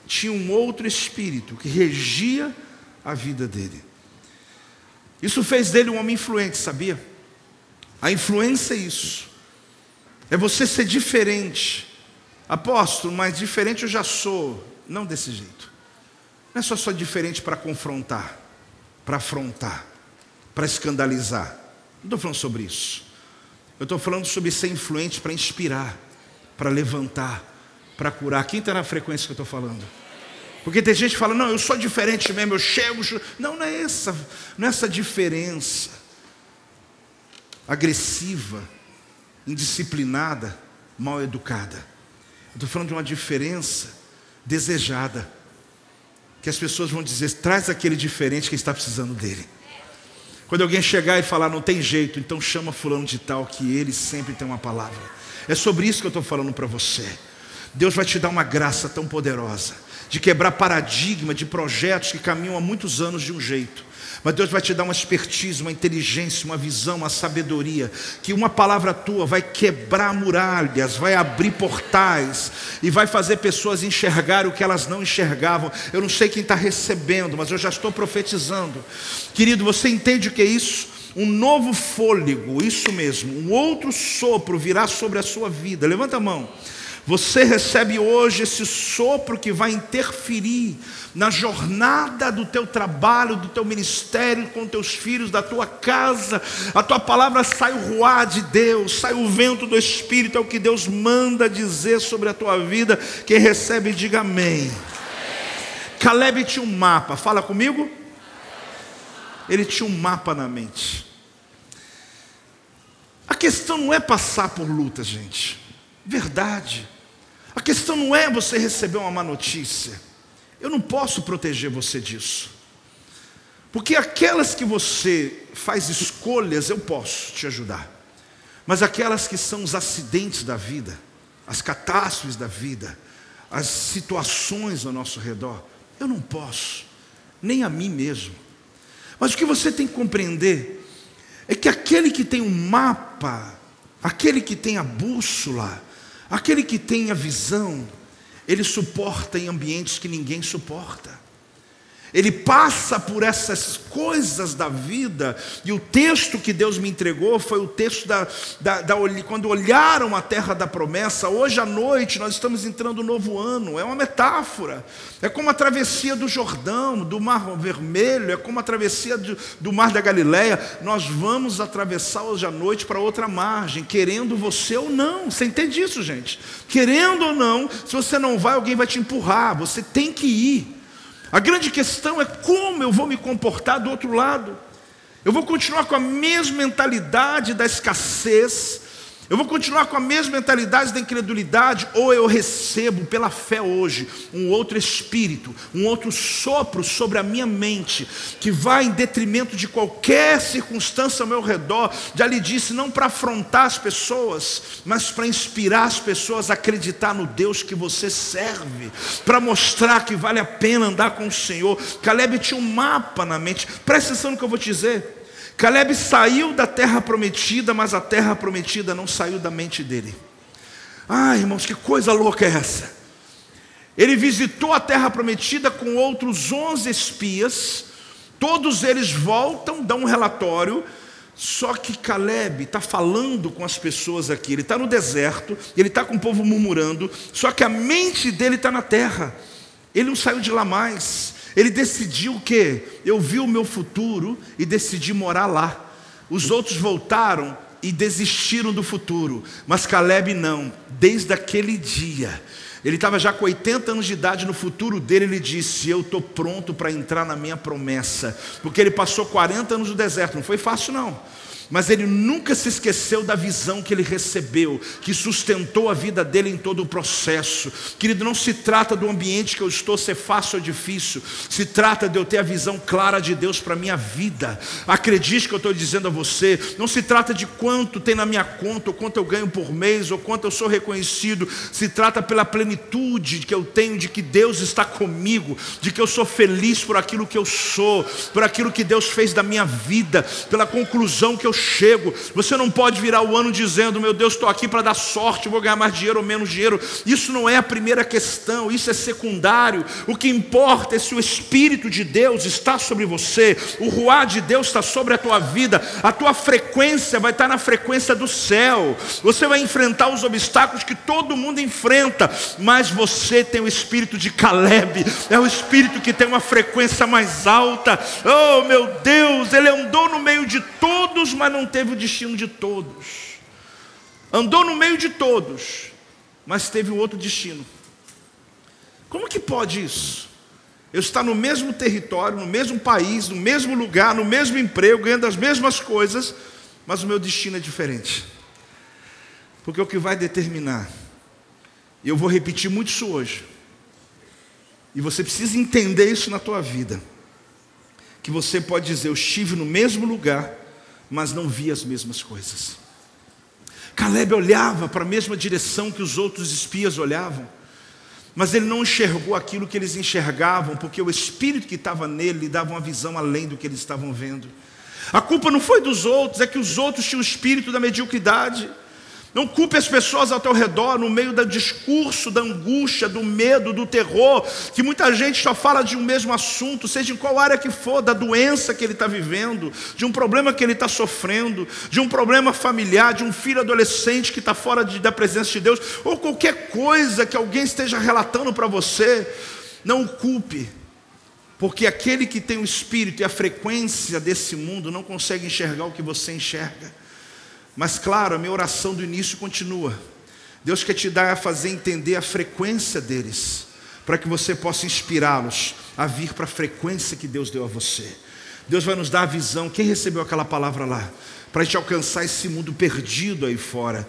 tinha um outro espírito que regia a vida dele. Isso fez dele um homem influente, sabia? A influência é isso. É você ser diferente. Apóstolo, mas diferente eu já sou. Não desse jeito. Não é só só diferente para confrontar, para afrontar, para escandalizar. Não estou falando sobre isso. Eu estou falando sobre ser influente para inspirar, para levantar, para curar. Quem está na frequência que eu estou falando? Porque tem gente que fala, não, eu sou diferente mesmo, eu chego. Não, não é essa, não é essa diferença agressiva, indisciplinada, mal educada. Estou falando de uma diferença desejada. Que as pessoas vão dizer: traz aquele diferente que está precisando dele. Quando alguém chegar e falar, não tem jeito, então chama fulano de tal, que ele sempre tem uma palavra. É sobre isso que eu estou falando para você. Deus vai te dar uma graça tão poderosa de quebrar paradigma de projetos que caminham há muitos anos de um jeito mas Deus vai te dar uma expertise, uma inteligência, uma visão, uma sabedoria, que uma palavra tua vai quebrar muralhas, vai abrir portais e vai fazer pessoas enxergar o que elas não enxergavam. Eu não sei quem está recebendo, mas eu já estou profetizando. Querido, você entende o que é isso? Um novo fôlego, isso mesmo, um outro sopro virá sobre a sua vida. Levanta a mão. Você recebe hoje esse sopro que vai interferir na jornada do teu trabalho, do teu ministério, com teus filhos, da tua casa. A tua palavra sai o ruar de Deus, sai o vento do Espírito, é o que Deus manda dizer sobre a tua vida. Quem recebe, diga amém. Caleb tinha um mapa, fala comigo. Ele tinha um mapa na mente. A questão não é passar por luta, gente. Verdade. A questão não é você receber uma má notícia. Eu não posso proteger você disso. Porque aquelas que você faz escolhas, eu posso te ajudar. Mas aquelas que são os acidentes da vida, as catástrofes da vida, as situações ao nosso redor, eu não posso, nem a mim mesmo. Mas o que você tem que compreender é que aquele que tem um mapa aquele que tem a bússola, aquele que tem a visão, ele suporta em ambientes que ninguém suporta ele passa por essas coisas da vida, e o texto que Deus me entregou foi o texto da, da, da, quando olharam a terra da promessa. Hoje à noite nós estamos entrando no novo ano, é uma metáfora, é como a travessia do Jordão, do Mar Vermelho, é como a travessia do, do Mar da Galileia. Nós vamos atravessar hoje à noite para outra margem, querendo você ou não. Você entende isso, gente? Querendo ou não, se você não vai, alguém vai te empurrar, você tem que ir. A grande questão é como eu vou me comportar do outro lado. Eu vou continuar com a mesma mentalidade da escassez, eu vou continuar com a mesma mentalidade da incredulidade, ou eu recebo pela fé hoje um outro espírito, um outro sopro sobre a minha mente, que vai em detrimento de qualquer circunstância ao meu redor. Já lhe disse, não para afrontar as pessoas, mas para inspirar as pessoas a acreditar no Deus que você serve, para mostrar que vale a pena andar com o Senhor. Caleb tinha um mapa na mente, presta atenção no que eu vou te dizer. Caleb saiu da terra prometida, mas a terra prometida não saiu da mente dele. Ai, irmãos, que coisa louca é essa? Ele visitou a terra prometida com outros onze espias, todos eles voltam, dão um relatório, só que Caleb está falando com as pessoas aqui, ele está no deserto, ele está com o povo murmurando, só que a mente dele está na terra, ele não saiu de lá mais. Ele decidiu que eu vi o meu futuro e decidi morar lá. Os outros voltaram e desistiram do futuro, mas Caleb não. Desde aquele dia, ele estava já com 80 anos de idade, no futuro dele ele disse: Eu estou pronto para entrar na minha promessa, porque ele passou 40 anos no deserto, não foi fácil não. Mas ele nunca se esqueceu da visão que ele recebeu, que sustentou a vida dele em todo o processo. Querido, não se trata do ambiente que eu estou ser fácil ou difícil, se trata de eu ter a visão clara de Deus para a minha vida. Acredite que eu estou dizendo a você, não se trata de quanto tem na minha conta, ou quanto eu ganho por mês, ou quanto eu sou reconhecido, se trata pela plenitude que eu tenho de que Deus está comigo, de que eu sou feliz por aquilo que eu sou, por aquilo que Deus fez da minha vida, pela conclusão que eu chego. Você não pode virar o ano dizendo, meu Deus, estou aqui para dar sorte, vou ganhar mais dinheiro ou menos dinheiro. Isso não é a primeira questão, isso é secundário. O que importa é se o Espírito de Deus está sobre você, o ruá de Deus está sobre a tua vida, a tua frequência vai estar na frequência do céu. Você vai enfrentar os obstáculos que todo mundo enfrenta, mas você tem o espírito de Caleb, é o espírito que tem uma frequência mais alta. Oh, meu Deus, ele andou no meio de todos, mas mas não teve o destino de todos. Andou no meio de todos, mas teve um outro destino. Como que pode isso? Eu estar no mesmo território, no mesmo país, no mesmo lugar, no mesmo emprego, ganhando as mesmas coisas, mas o meu destino é diferente. Porque o que vai determinar, e eu vou repetir muito isso hoje, e você precisa entender isso na tua vida, que você pode dizer, eu estive no mesmo lugar, mas não via as mesmas coisas. Caleb olhava para a mesma direção que os outros espias olhavam, mas ele não enxergou aquilo que eles enxergavam, porque o espírito que estava nele lhe dava uma visão além do que eles estavam vendo. A culpa não foi dos outros, é que os outros tinham o espírito da mediocridade. Não culpe as pessoas ao teu redor no meio do discurso, da angústia, do medo, do terror, que muita gente só fala de um mesmo assunto, seja em qual área que for, da doença que ele está vivendo, de um problema que ele está sofrendo, de um problema familiar, de um filho adolescente que está fora de, da presença de Deus, ou qualquer coisa que alguém esteja relatando para você. Não o culpe, porque aquele que tem o espírito e a frequência desse mundo não consegue enxergar o que você enxerga. Mas claro, a minha oração do início continua. Deus quer te dar a fazer entender a frequência deles, para que você possa inspirá-los a vir para a frequência que Deus deu a você. Deus vai nos dar a visão. Quem recebeu aquela palavra lá? Para a gente alcançar esse mundo perdido aí fora.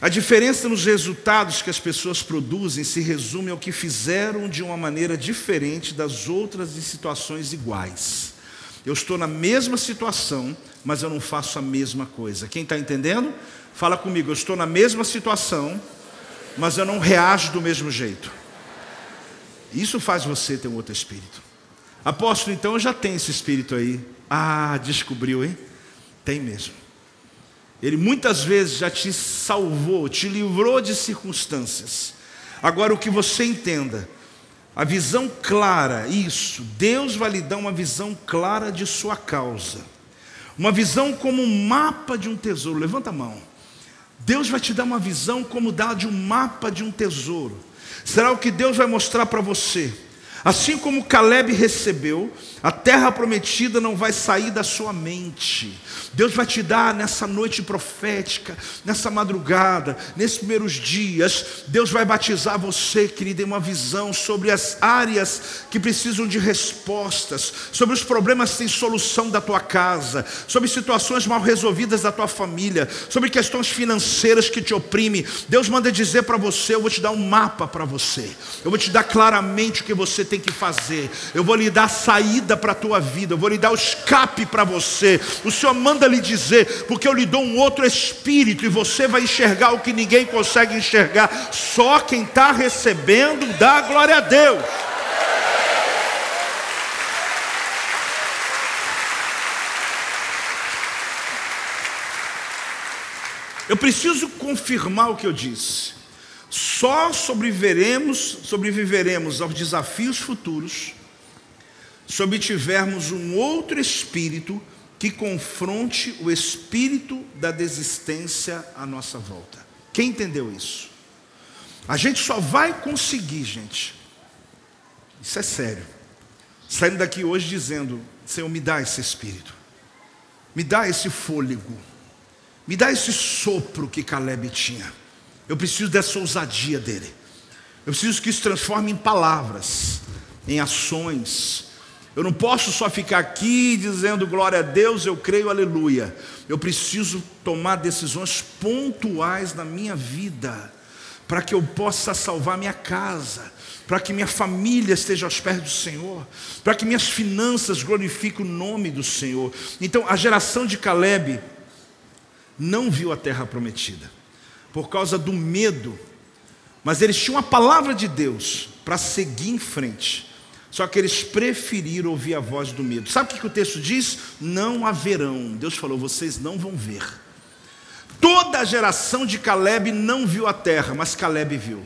A diferença nos resultados que as pessoas produzem se resume ao que fizeram de uma maneira diferente das outras em situações iguais. Eu estou na mesma situação, mas eu não faço a mesma coisa. Quem está entendendo? Fala comigo, eu estou na mesma situação, mas eu não reajo do mesmo jeito. Isso faz você ter um outro espírito. Apóstolo, então eu já tenho esse espírito aí. Ah, descobriu, hein? Tem mesmo. Ele muitas vezes já te salvou, te livrou de circunstâncias. Agora, o que você entenda, a visão clara, isso, Deus vai lhe dar uma visão clara de sua causa. Uma visão como um mapa de um tesouro. Levanta a mão. Deus vai te dar uma visão como dá de um mapa de um tesouro. Será o que Deus vai mostrar para você. Assim como Caleb recebeu, a terra prometida não vai sair da sua mente. Deus vai te dar nessa noite profética, nessa madrugada, nesses primeiros dias, Deus vai batizar você, querido, em uma visão sobre as áreas que precisam de respostas, sobre os problemas sem solução da tua casa, sobre situações mal resolvidas da tua família, sobre questões financeiras que te oprimem. Deus manda dizer para você: eu vou te dar um mapa para você, eu vou te dar claramente o que você tem que fazer, eu vou lhe dar saída para a tua vida, eu vou lhe dar o escape para você. O Senhor manda lhe dizer, porque eu lhe dou um outro espírito e você vai enxergar o que ninguém consegue enxergar. Só quem está recebendo dá glória a Deus. Eu preciso confirmar o que eu disse. Só sobreviveremos, sobreviveremos aos desafios futuros se obtivermos um outro espírito que confronte o espírito da desistência à nossa volta. Quem entendeu isso? A gente só vai conseguir, gente, isso é sério, saindo daqui hoje dizendo: Senhor, me dá esse espírito, me dá esse fôlego, me dá esse sopro que Caleb tinha. Eu preciso dessa ousadia dele. Eu preciso que isso transforme em palavras, em ações, eu não posso só ficar aqui dizendo glória a Deus, eu creio, aleluia. Eu preciso tomar decisões pontuais na minha vida, para que eu possa salvar minha casa, para que minha família esteja aos pés do Senhor, para que minhas finanças glorifiquem o nome do Senhor. Então, a geração de Caleb não viu a terra prometida, por causa do medo, mas eles tinham a palavra de Deus para seguir em frente. Só que eles preferiram ouvir a voz do medo. Sabe o que o texto diz? Não haverão. Deus falou: vocês não vão ver. Toda a geração de Caleb não viu a terra, mas Caleb viu.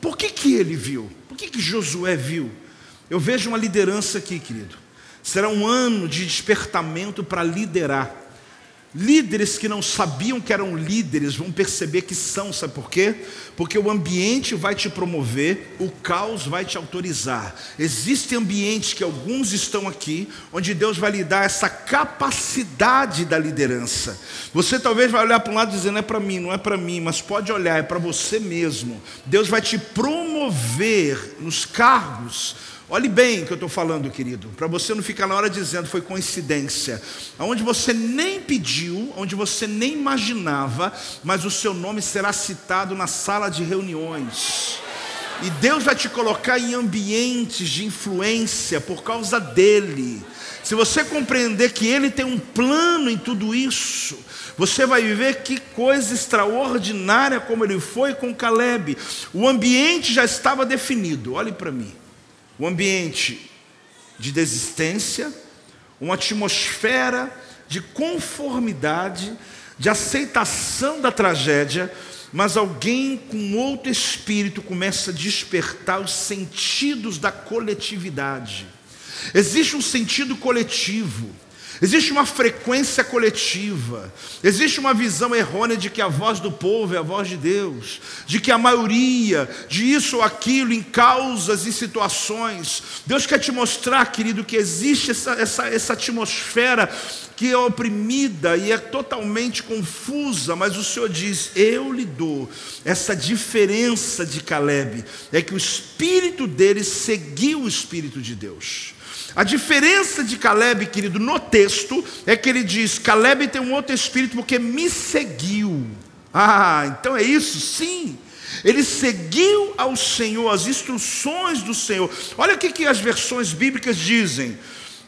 Por que, que ele viu? Por que, que Josué viu? Eu vejo uma liderança aqui, querido. Será um ano de despertamento para liderar. Líderes que não sabiam que eram líderes vão perceber que são, sabe por quê? Porque o ambiente vai te promover, o caos vai te autorizar. Existem ambientes que alguns estão aqui, onde Deus vai lhe dar essa capacidade da liderança. Você talvez vai olhar para um lado dizendo: não é para mim, não é para mim, mas pode olhar, é para você mesmo. Deus vai te promover nos cargos Olhe bem o que eu estou falando, querido, para você não ficar na hora dizendo foi coincidência. Onde você nem pediu, onde você nem imaginava, mas o seu nome será citado na sala de reuniões. E Deus vai te colocar em ambientes de influência por causa dele. Se você compreender que ele tem um plano em tudo isso, você vai ver que coisa extraordinária como ele foi com Caleb. O ambiente já estava definido. Olhe para mim um ambiente de desistência, uma atmosfera de conformidade, de aceitação da tragédia, mas alguém com outro espírito começa a despertar os sentidos da coletividade. Existe um sentido coletivo. Existe uma frequência coletiva, existe uma visão errônea de que a voz do povo é a voz de Deus, de que a maioria, de isso ou aquilo, em causas e situações. Deus quer te mostrar, querido, que existe essa, essa, essa atmosfera que é oprimida e é totalmente confusa, mas o Senhor diz: Eu lhe dou. Essa diferença de Caleb é que o espírito dele seguiu o espírito de Deus. A diferença de Caleb, querido, no texto, é que ele diz: Caleb tem um outro espírito porque me seguiu. Ah, então é isso? Sim. Ele seguiu ao Senhor, as instruções do Senhor. Olha o que, que as versões bíblicas dizem: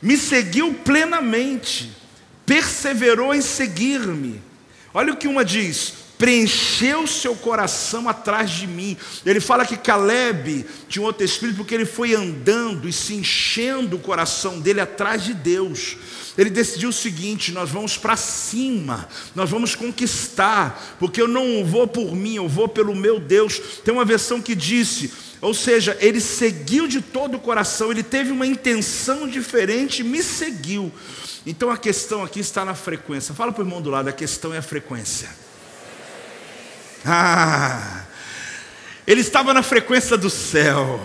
me seguiu plenamente, perseverou em seguir-me. Olha o que uma diz: preencheu seu coração atrás de mim. Ele fala que Caleb tinha outro espírito porque ele foi andando e se enchendo o coração dele atrás de Deus. Ele decidiu o seguinte: nós vamos para cima, nós vamos conquistar, porque eu não vou por mim, eu vou pelo meu Deus. Tem uma versão que disse, ou seja, ele seguiu de todo o coração, ele teve uma intenção diferente me seguiu. Então a questão aqui está na frequência. Fala para o irmão do lado, a questão é a frequência. Ah, ele estava na frequência do céu.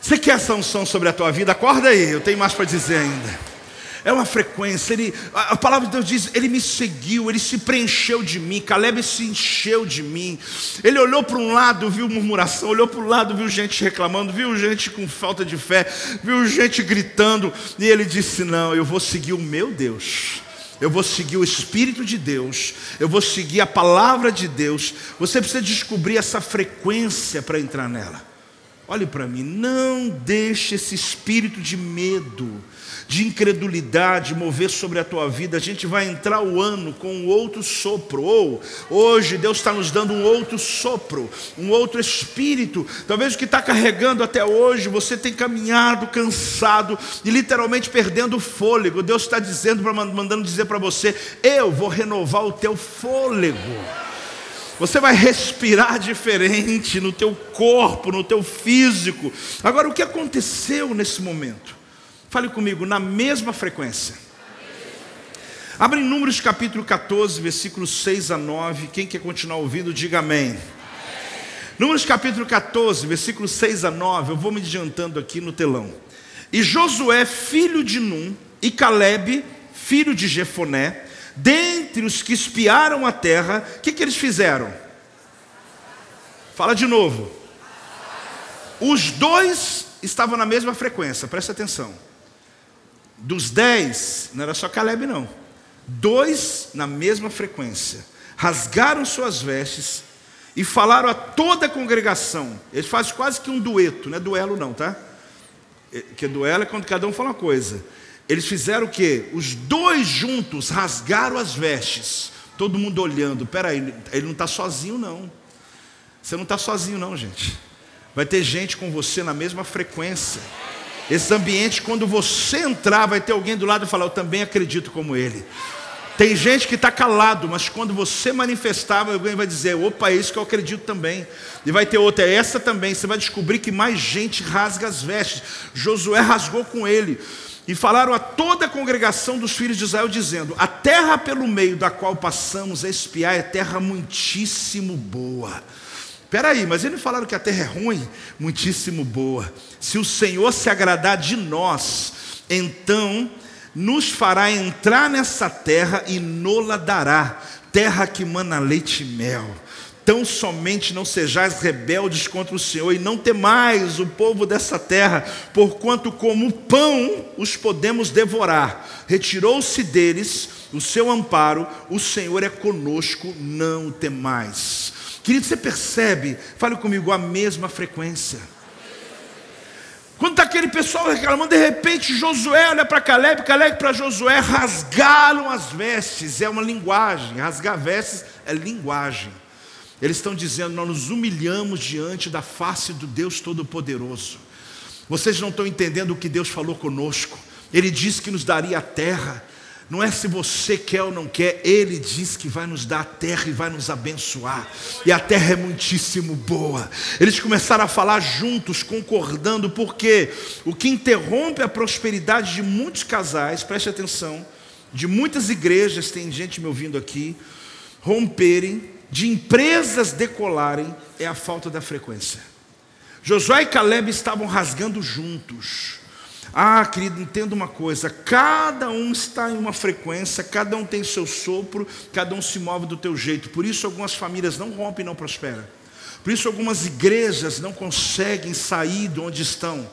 Você quer essa unção sobre a tua vida? Acorda aí, eu tenho mais para dizer ainda. É uma frequência, ele, a palavra de Deus diz: Ele me seguiu, ele se preencheu de mim. Caleb se encheu de mim. Ele olhou para um lado, viu murmuração, olhou para o lado, viu gente reclamando, viu gente com falta de fé, viu gente gritando. E ele disse: Não, eu vou seguir o meu Deus eu vou seguir o Espírito de Deus, eu vou seguir a palavra de Deus. Você precisa descobrir essa frequência para entrar nela. Olhe para mim, não deixe esse espírito de medo, de incredulidade mover sobre a tua vida. A gente vai entrar o ano com um outro sopro. Ou hoje Deus está nos dando um outro sopro, um outro espírito. Talvez o que está carregando até hoje, você tem caminhado cansado e literalmente perdendo o fôlego. Deus está dizendo, mandando dizer para você: Eu vou renovar o teu fôlego. Você vai respirar diferente no teu corpo, no teu físico. Agora, o que aconteceu nesse momento? Fale comigo, na mesma frequência. Abre em Números capítulo 14, versículos 6 a 9. Quem quer continuar ouvindo, diga amém. Números capítulo 14, versículos 6 a 9. Eu vou me adiantando aqui no telão. E Josué, filho de Num, e Caleb, filho de Jefoné, dentre os que espiaram a terra, o que, que eles fizeram? Fala de novo. Os dois estavam na mesma frequência, presta atenção. Dos dez, não era só Caleb, não. Dois na mesma frequência. Rasgaram suas vestes e falaram a toda a congregação. Eles fazem quase que um dueto, não é duelo, não, tá? É, que duelo é quando cada um fala uma coisa. Eles fizeram o quê? Os dois juntos rasgaram as vestes. Todo mundo olhando. Peraí, ele não está sozinho, não. Você não está sozinho, não, gente. Vai ter gente com você na mesma frequência. Esse ambiente, quando você entrar, vai ter alguém do lado e falar: Eu também acredito como ele. Tem gente que está calado, mas quando você manifestar, alguém vai dizer: opa, é isso que eu acredito também. E vai ter outra, é essa também. Você vai descobrir que mais gente rasga as vestes. Josué rasgou com ele. E falaram a toda a congregação dos filhos de Israel, dizendo: A terra pelo meio da qual passamos a espiar é terra muitíssimo boa. Espera aí, mas eles falaram que a terra é ruim, muitíssimo boa. Se o Senhor se agradar de nós, então nos fará entrar nessa terra e nola dará, terra que mana leite e mel. Tão somente não sejais rebeldes contra o Senhor e não temais o povo dessa terra, porquanto como pão os podemos devorar. Retirou-se deles o seu amparo, o Senhor é conosco, não temais. Querido, você percebe, fale comigo, a mesma frequência. Quando está aquele pessoal reclamando, de repente Josué olha para Caleb, Caleb para Josué, rasgaram as vestes, é uma linguagem, rasgar vestes é linguagem. Eles estão dizendo: Nós nos humilhamos diante da face do Deus Todo-Poderoso. Vocês não estão entendendo o que Deus falou conosco. Ele disse que nos daria a terra. Não é se você quer ou não quer, Ele diz que vai nos dar a terra e vai nos abençoar. E a terra é muitíssimo boa. Eles começaram a falar juntos, concordando, porque o que interrompe a prosperidade de muitos casais, preste atenção, de muitas igrejas, tem gente me ouvindo aqui, romperem de empresas decolarem é a falta da frequência. Josué e Caleb estavam rasgando juntos. Ah, querido, entenda uma coisa: cada um está em uma frequência, cada um tem seu sopro, cada um se move do teu jeito. Por isso, algumas famílias não rompem e não prosperam. Por isso, algumas igrejas não conseguem sair de onde estão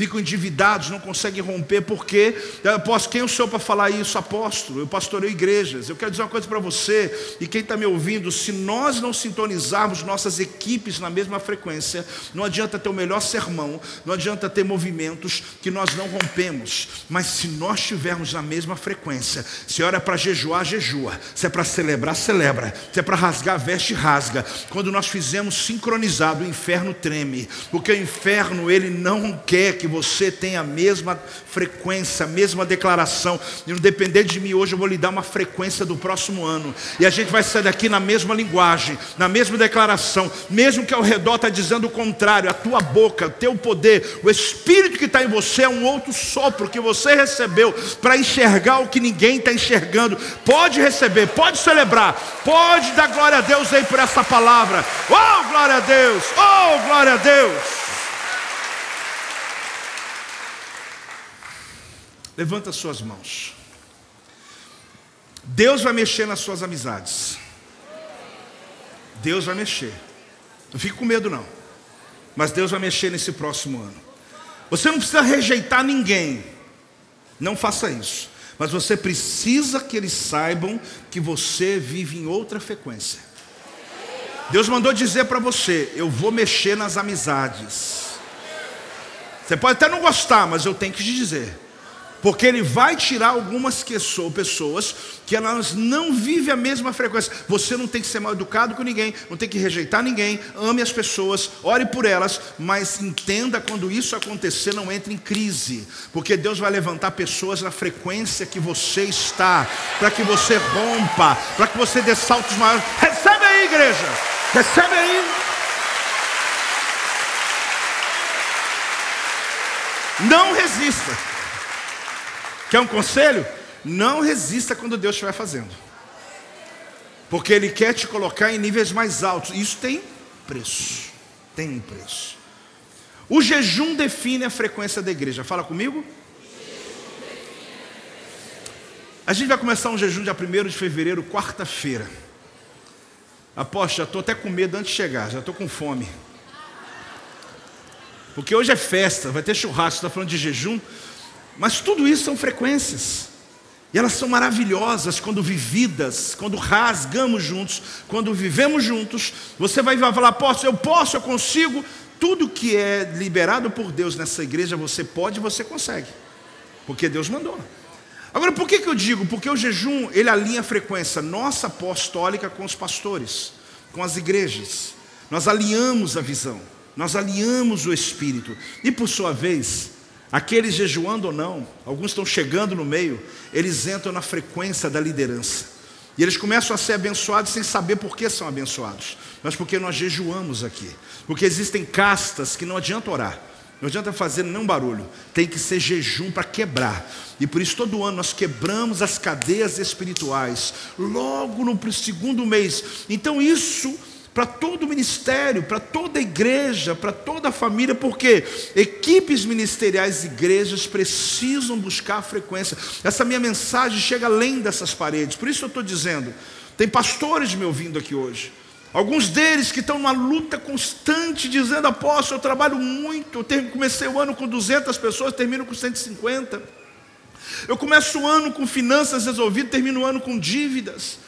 ficam endividados, não conseguem romper, porque, apóstolo, quem o senhor para falar isso? Apóstolo, eu pastoreio igrejas. Eu quero dizer uma coisa para você, e quem está me ouvindo: se nós não sintonizarmos nossas equipes na mesma frequência, não adianta ter o melhor sermão, não adianta ter movimentos que nós não rompemos, mas se nós estivermos na mesma frequência, se hora é para jejuar, jejua, se é para celebrar, celebra, se é para rasgar, veste, rasga. Quando nós fizemos sincronizado, o inferno treme, porque o inferno ele não quer que você tenha a mesma frequência, a mesma declaração. E não depender de mim hoje, eu vou lhe dar uma frequência do próximo ano. E a gente vai sair daqui na mesma linguagem, na mesma declaração, mesmo que ao redor está dizendo o contrário, a tua boca, o teu poder, o Espírito que está em você é um outro sopro que você recebeu para enxergar o que ninguém está enxergando. Pode receber, pode celebrar, pode dar glória a Deus aí por essa palavra. Oh, glória a Deus! Oh, glória a Deus! Levanta suas mãos. Deus vai mexer nas suas amizades. Deus vai mexer. Não fique com medo, não. Mas Deus vai mexer nesse próximo ano. Você não precisa rejeitar ninguém. Não faça isso. Mas você precisa que eles saibam que você vive em outra frequência. Deus mandou dizer para você: Eu vou mexer nas amizades. Você pode até não gostar, mas eu tenho que te dizer. Porque ele vai tirar algumas pessoas que elas não vivem a mesma frequência. Você não tem que ser mal educado com ninguém, não tem que rejeitar ninguém, ame as pessoas, ore por elas, mas entenda quando isso acontecer, não entre em crise. Porque Deus vai levantar pessoas na frequência que você está, para que você rompa, para que você dê saltos maiores. Recebe aí, igreja! Recebe aí! Não resista. Quer um conselho? Não resista quando Deus estiver fazendo. Porque Ele quer te colocar em níveis mais altos. Isso tem preço. Tem um preço. O jejum define a frequência da igreja. Fala comigo. A gente vai começar um jejum dia 1 de fevereiro, quarta-feira. Aposto, já estou até com medo antes de chegar, já estou com fome. Porque hoje é festa, vai ter churrasco, está falando de jejum. Mas tudo isso são frequências. E elas são maravilhosas quando vividas, quando rasgamos juntos, quando vivemos juntos. Você vai falar, posso, eu posso, eu consigo. Tudo que é liberado por Deus nessa igreja, você pode você consegue. Porque Deus mandou. Agora, por que, que eu digo? Porque o jejum, ele alinha a frequência nossa apostólica com os pastores, com as igrejas. Nós alinhamos a visão, nós alinhamos o espírito. E por sua vez, Aqueles jejuando ou não, alguns estão chegando no meio, eles entram na frequência da liderança. E eles começam a ser abençoados sem saber por que são abençoados, mas porque nós jejuamos aqui. Porque existem castas que não adianta orar, não adianta fazer nenhum barulho, tem que ser jejum para quebrar. E por isso todo ano nós quebramos as cadeias espirituais, logo no segundo mês. Então isso para todo o ministério, para toda a igreja, para toda a família, porque equipes ministeriais e igrejas precisam buscar a frequência. Essa minha mensagem chega além dessas paredes, por isso eu estou dizendo: tem pastores me ouvindo aqui hoje. Alguns deles que estão numa luta constante, dizendo: Apóstolo, eu trabalho muito. Eu comecei o ano com 200 pessoas, termino com 150. Eu começo o ano com finanças resolvidas, termino o ano com dívidas.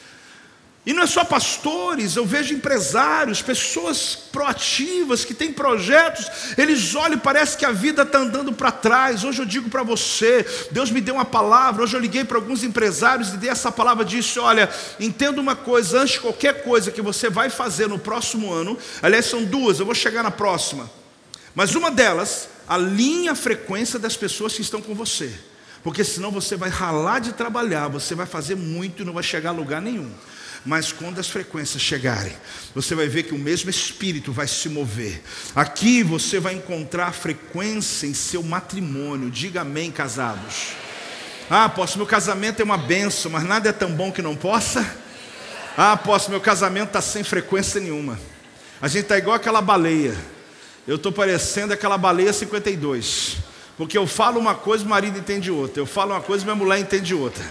E não é só pastores, eu vejo empresários, pessoas proativas que têm projetos, eles olham e parece que a vida está andando para trás. Hoje eu digo para você, Deus me deu uma palavra, hoje eu liguei para alguns empresários e dei essa palavra, disse, olha, entenda uma coisa, antes de qualquer coisa que você vai fazer no próximo ano, aliás são duas, eu vou chegar na próxima, mas uma delas, alinha a frequência das pessoas que estão com você, porque senão você vai ralar de trabalhar, você vai fazer muito e não vai chegar a lugar nenhum. Mas quando as frequências chegarem, você vai ver que o mesmo espírito vai se mover. Aqui você vai encontrar frequência em seu matrimônio. Diga amém, casados. Ah, posso, meu casamento é uma benção, mas nada é tão bom que não possa. Ah, posso, meu casamento está sem frequência nenhuma. A gente está igual aquela baleia. Eu estou parecendo aquela baleia 52. Porque eu falo uma coisa, o marido entende outra. Eu falo uma coisa, minha mulher entende outra.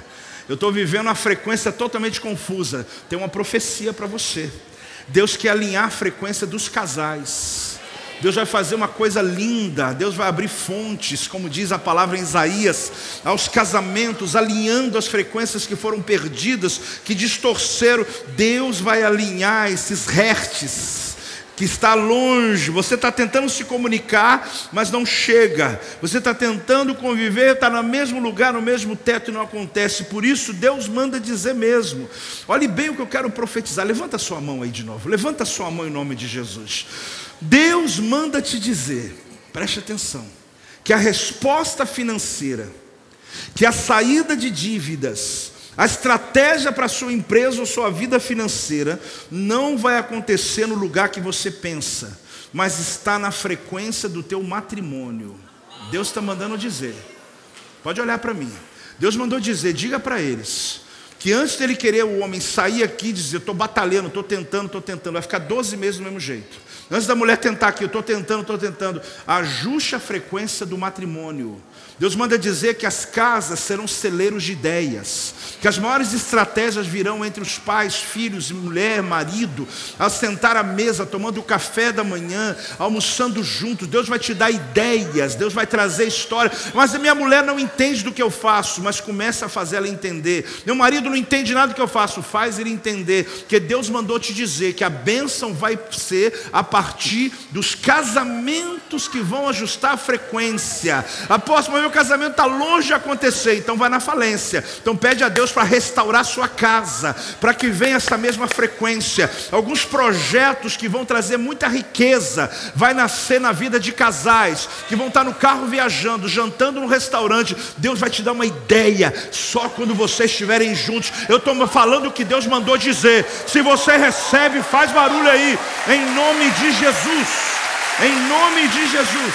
Eu estou vivendo uma frequência totalmente confusa. Tem uma profecia para você. Deus quer alinhar a frequência dos casais. Deus vai fazer uma coisa linda, Deus vai abrir fontes, como diz a palavra em Isaías, aos casamentos, alinhando as frequências que foram perdidas, que distorceram. Deus vai alinhar esses hertz que está longe, você está tentando se comunicar, mas não chega, você está tentando conviver, está no mesmo lugar, no mesmo teto e não acontece, por isso Deus manda dizer mesmo. Olhe bem o que eu quero profetizar, levanta sua mão aí de novo, levanta sua mão em nome de Jesus. Deus manda te dizer, preste atenção, que a resposta financeira, que a saída de dívidas, a estratégia para a sua empresa ou sua vida financeira não vai acontecer no lugar que você pensa, mas está na frequência do teu matrimônio. Deus está mandando dizer. Pode olhar para mim. Deus mandou dizer, diga para eles, que antes dele querer o homem sair aqui e dizer, estou batalhando, estou tentando, estou tentando, vai ficar 12 meses do mesmo jeito. Antes da mulher tentar aqui, eu estou tentando, estou tentando, ajuste a frequência do matrimônio. Deus manda dizer que as casas serão celeiros de ideias, que as maiores estratégias virão entre os pais, filhos, mulher, marido, ao sentar à mesa, tomando o café da manhã, almoçando juntos. Deus vai te dar ideias, Deus vai trazer história. Mas a minha mulher não entende do que eu faço, mas começa a fazer ela entender. Meu marido não entende nada do que eu faço, faz ele entender que Deus mandou te dizer que a bênção vai ser a partir dos casamentos que vão ajustar a frequência. Apóstolo, meu casamento está longe de acontecer, então vai na falência. Então pede a Deus para restaurar sua casa, para que venha essa mesma frequência. Alguns projetos que vão trazer muita riqueza, vai nascer na vida de casais que vão estar no carro viajando, jantando no restaurante. Deus vai te dar uma ideia só quando vocês estiverem juntos. Eu estou falando o que Deus mandou dizer. Se você recebe, faz barulho aí, em nome de Jesus. Em nome de Jesus.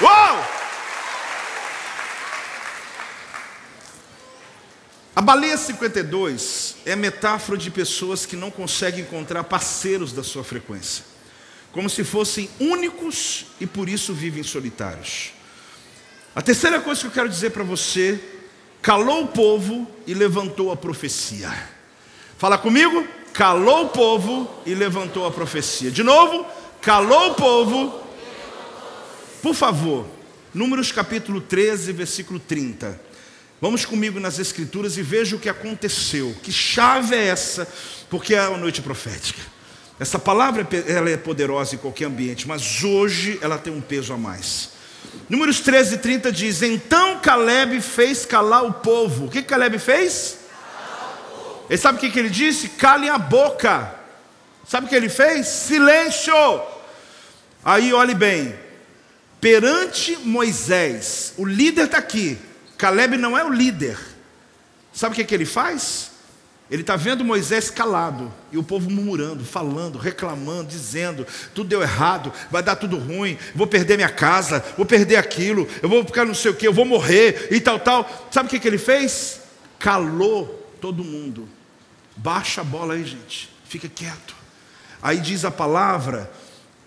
Uou! A baleia 52 é metáfora de pessoas que não conseguem encontrar parceiros da sua frequência, como se fossem únicos e por isso vivem solitários. A terceira coisa que eu quero dizer para você: calou o povo e levantou a profecia. Fala comigo? Calou o povo e levantou a profecia. De novo, calou o povo por favor, Números capítulo 13, versículo 30. Vamos comigo nas Escrituras e veja o que aconteceu. Que chave é essa? Porque é a noite profética. Essa palavra ela é poderosa em qualquer ambiente, mas hoje ela tem um peso a mais. Números 13, 30 diz: Então Caleb fez calar o povo. O que Caleb fez? Ele sabe o que ele disse? Calem a boca. Sabe o que ele fez? Silêncio. Aí olhe bem, perante Moisés, o líder está aqui, Caleb não é o líder, sabe o que, que ele faz? Ele está vendo Moisés calado e o povo murmurando, falando, reclamando, dizendo: tudo deu errado, vai dar tudo ruim, vou perder minha casa, vou perder aquilo, eu vou ficar não sei o que, eu vou morrer e tal, tal. Sabe o que, que ele fez? Calou todo mundo. Baixa a bola aí, gente, fica quieto. Aí diz a palavra: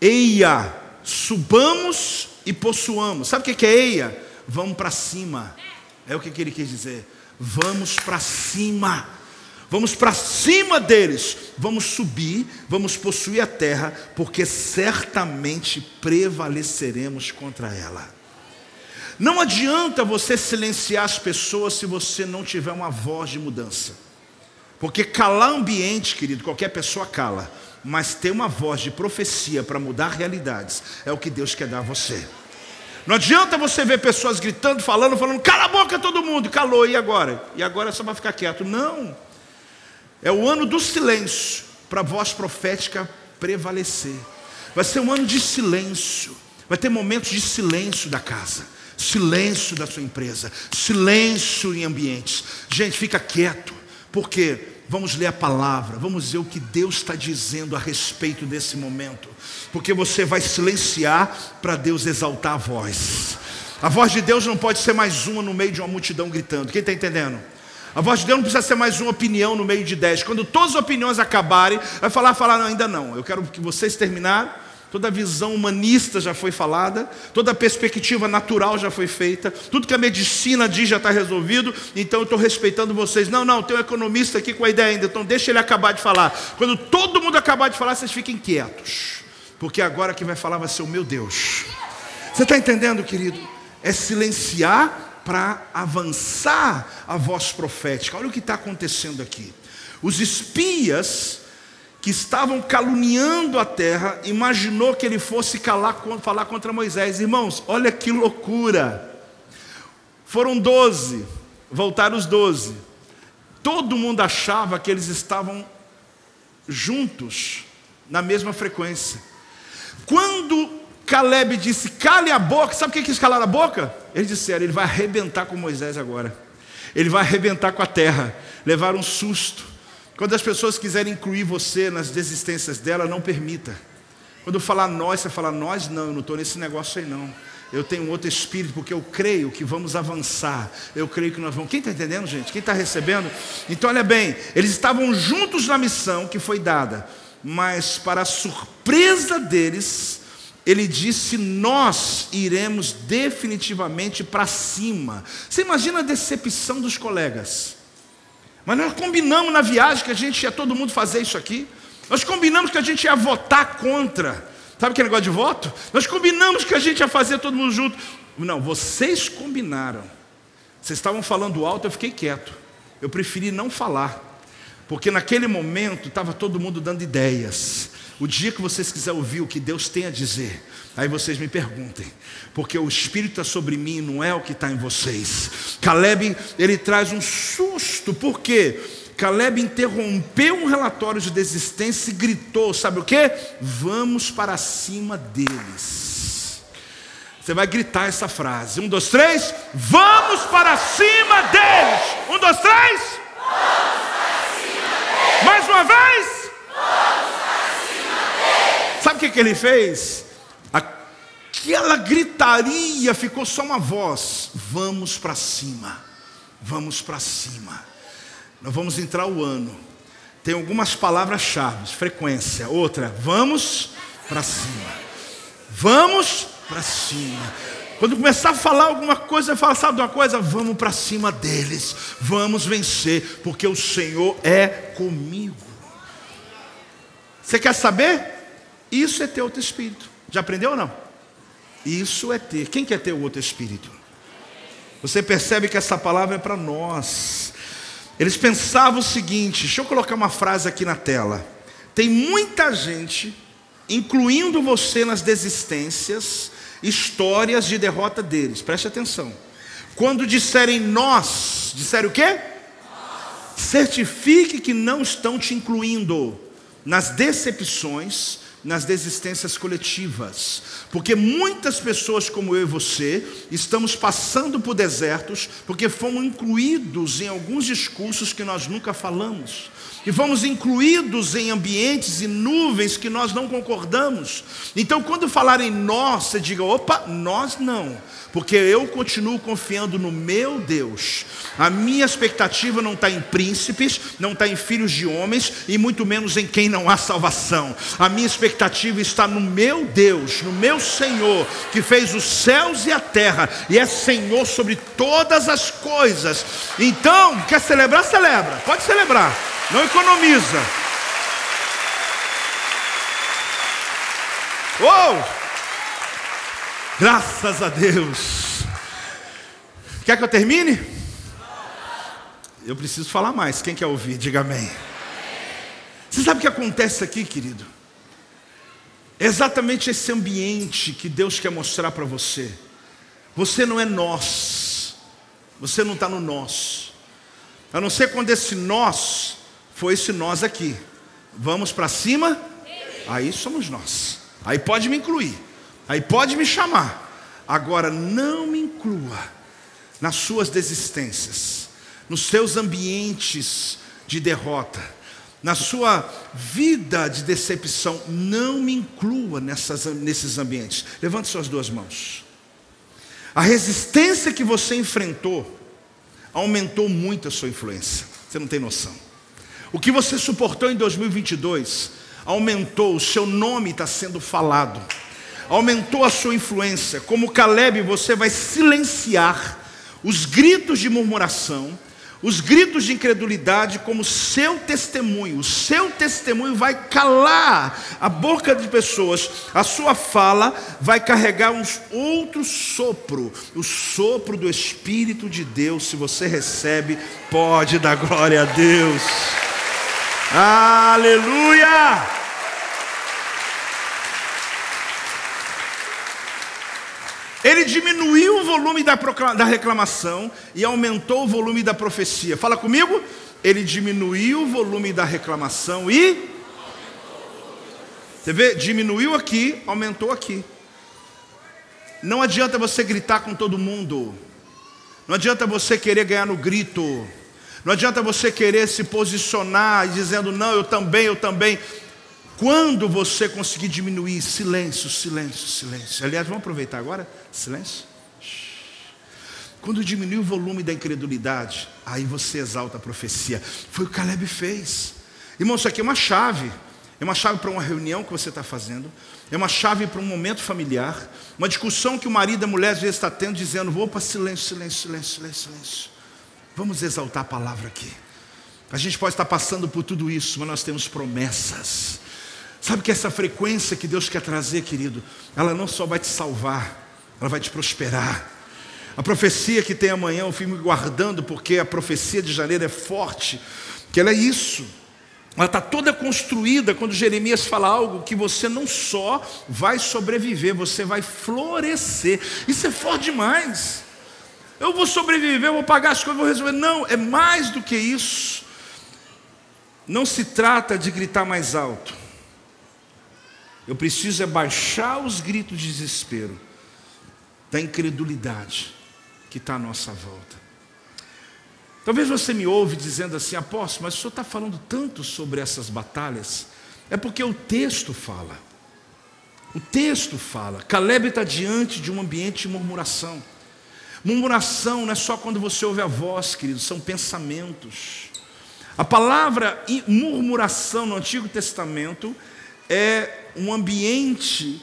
Eia, subamos e possuamos. Sabe o que é eia? Vamos para cima. É o que ele quis dizer. Vamos para cima. Vamos para cima deles. Vamos subir, vamos possuir a terra, porque certamente prevaleceremos contra ela. Não adianta você silenciar as pessoas se você não tiver uma voz de mudança. Porque calar ambiente, querido, qualquer pessoa cala mas ter uma voz de profecia para mudar realidades é o que Deus quer dar a você. Não adianta você ver pessoas gritando, falando, falando, cala a boca todo mundo, calou, e agora? E agora é só para ficar quieto. Não. É o ano do silêncio para a voz profética prevalecer. Vai ser um ano de silêncio. Vai ter momentos de silêncio da casa, silêncio da sua empresa, silêncio em ambientes. Gente, fica quieto, porque Vamos ler a palavra, vamos ver o que Deus está dizendo a respeito desse momento, porque você vai silenciar para Deus exaltar a voz. A voz de Deus não pode ser mais uma no meio de uma multidão gritando. Quem está entendendo? A voz de Deus não precisa ser mais uma opinião no meio de dez. Quando todas as opiniões acabarem, vai falar, falar, não, ainda não. Eu quero que vocês terminaram, toda visão humanista já foi falada, toda perspectiva natural já foi feita, tudo que a medicina diz já está resolvido, então eu estou respeitando vocês. Não, não, tem um economista aqui com a ideia ainda, então deixa ele acabar de falar. Quando todo mundo acabar de falar, vocês fiquem quietos, porque agora quem vai falar vai ser o meu Deus. Você está entendendo, querido? É silenciar para avançar a voz profética. Olha o que está acontecendo aqui. Os espias que estavam caluniando a terra, imaginou que ele fosse calar, falar contra Moisés. Irmãos, olha que loucura. Foram doze, voltaram os doze. Todo mundo achava que eles estavam juntos, na mesma frequência. Quando Caleb disse, cale a boca, sabe o que quis calar a boca? Eles disseram, ele vai arrebentar com Moisés agora. Ele vai arrebentar com a terra. Levaram um susto. Quando as pessoas quiserem incluir você nas desistências dela, não permita. Quando falar nós, você fala nós, não, eu não estou nesse negócio aí não. Eu tenho outro espírito, porque eu creio que vamos avançar. Eu creio que nós vamos. Quem está entendendo, gente? Quem está recebendo? Então, olha bem, eles estavam juntos na missão que foi dada, mas, para a surpresa deles, ele disse: Nós iremos definitivamente para cima. Você imagina a decepção dos colegas. Mas nós combinamos na viagem que a gente ia todo mundo fazer isso aqui. Nós combinamos que a gente ia votar contra. Sabe que negócio de voto? Nós combinamos que a gente ia fazer todo mundo junto. Não, vocês combinaram. Vocês estavam falando alto, eu fiquei quieto. Eu preferi não falar. Porque naquele momento estava todo mundo dando ideias. O dia que vocês quiserem ouvir o que Deus tem a dizer, aí vocês me perguntem, porque o Espírito está sobre mim, não é o que está em vocês. Caleb, ele traz um susto, por quê? Caleb interrompeu um relatório de desistência e gritou: sabe o que? Vamos para cima deles. Você vai gritar essa frase: um, dois, três, vamos para cima deles. Um, dois, três. Vamos para cima deles. Mais uma vez. Sabe o que, que ele fez? Aquela gritaria ficou só uma voz: vamos para cima, vamos para cima. Nós vamos entrar o ano. Tem algumas palavras-chave, frequência. Outra, vamos para cima. Vamos para cima. Quando começar a falar alguma coisa, fala, sabe de uma coisa? Vamos para cima deles, vamos vencer, porque o Senhor é comigo. Você quer saber? Isso é ter outro espírito. Já aprendeu ou não? Isso é ter. Quem quer ter o outro espírito? Você percebe que essa palavra é para nós. Eles pensavam o seguinte: deixa eu colocar uma frase aqui na tela. Tem muita gente, incluindo você nas desistências, histórias de derrota deles. Preste atenção. Quando disserem nós, disserem o quê? Certifique que não estão te incluindo nas decepções, nas desistências coletivas, porque muitas pessoas como eu e você estamos passando por desertos porque fomos incluídos em alguns discursos que nós nunca falamos, e fomos incluídos em ambientes e nuvens que nós não concordamos. Então, quando falarem nós, você diga: opa, nós não, porque eu continuo confiando no meu Deus. A minha expectativa não está em príncipes, não está em filhos de homens e muito menos em quem não há salvação. A minha expectativa está no meu Deus, no meu Senhor, que fez os céus e a terra e é Senhor sobre todas as coisas. Então, quer celebrar? Celebra, pode celebrar. Não economiza. Uou! Graças a Deus. Quer que eu termine? Eu preciso falar mais. Quem quer ouvir? Diga amém. Você sabe o que acontece aqui, querido? É exatamente esse ambiente que Deus quer mostrar para você. Você não é nós. Você não está no nós. A não ser quando esse nós foi esse nós aqui. Vamos para cima? Aí somos nós. Aí pode me incluir. Aí pode me chamar. Agora não me inclua nas suas desistências, nos seus ambientes de derrota, na sua vida de decepção. Não me inclua nessas, nesses ambientes. Levante suas duas mãos. A resistência que você enfrentou aumentou muito a sua influência. Você não tem noção. O que você suportou em 2022 aumentou, o seu nome está sendo falado, aumentou a sua influência. Como Caleb, você vai silenciar os gritos de murmuração, os gritos de incredulidade como seu testemunho. O seu testemunho vai calar a boca de pessoas. A sua fala vai carregar um outro sopro, o sopro do Espírito de Deus. Se você recebe, pode dar glória a Deus. Aleluia! Ele diminuiu o volume da, da reclamação e aumentou o volume da profecia. Fala comigo. Ele diminuiu o volume da reclamação e. Você vê? Diminuiu aqui, aumentou aqui. Não adianta você gritar com todo mundo. Não adianta você querer ganhar no grito. Não adianta você querer se posicionar dizendo, não, eu também, eu também. Quando você conseguir diminuir, silêncio, silêncio, silêncio. Aliás, vamos aproveitar agora? Silêncio. Quando diminui o volume da incredulidade, aí você exalta a profecia. Foi o que Caleb fez. Irmão, isso aqui é uma chave. É uma chave para uma reunião que você está fazendo. É uma chave para um momento familiar. Uma discussão que o marido e a mulher às vezes está tendo, dizendo: para silêncio, silêncio, silêncio, silêncio, silêncio. Vamos exaltar a palavra aqui. A gente pode estar passando por tudo isso, mas nós temos promessas. Sabe que essa frequência que Deus quer trazer, querido, ela não só vai te salvar, ela vai te prosperar. A profecia que tem amanhã, eu fui me guardando, porque a profecia de janeiro é forte, que ela é isso. Ela está toda construída quando Jeremias fala algo que você não só vai sobreviver, você vai florescer. Isso é forte demais. Eu vou sobreviver, eu vou pagar as coisas, vou resolver. Não, é mais do que isso. Não se trata de gritar mais alto. Eu preciso é baixar os gritos de desespero, da incredulidade que está à nossa volta. Talvez você me ouve dizendo assim, apóstolo, mas o senhor está falando tanto sobre essas batalhas. É porque o texto fala. O texto fala. Caleb está diante de um ambiente de murmuração. Murmuração não é só quando você ouve a voz, querido, são pensamentos. A palavra murmuração no Antigo Testamento é um ambiente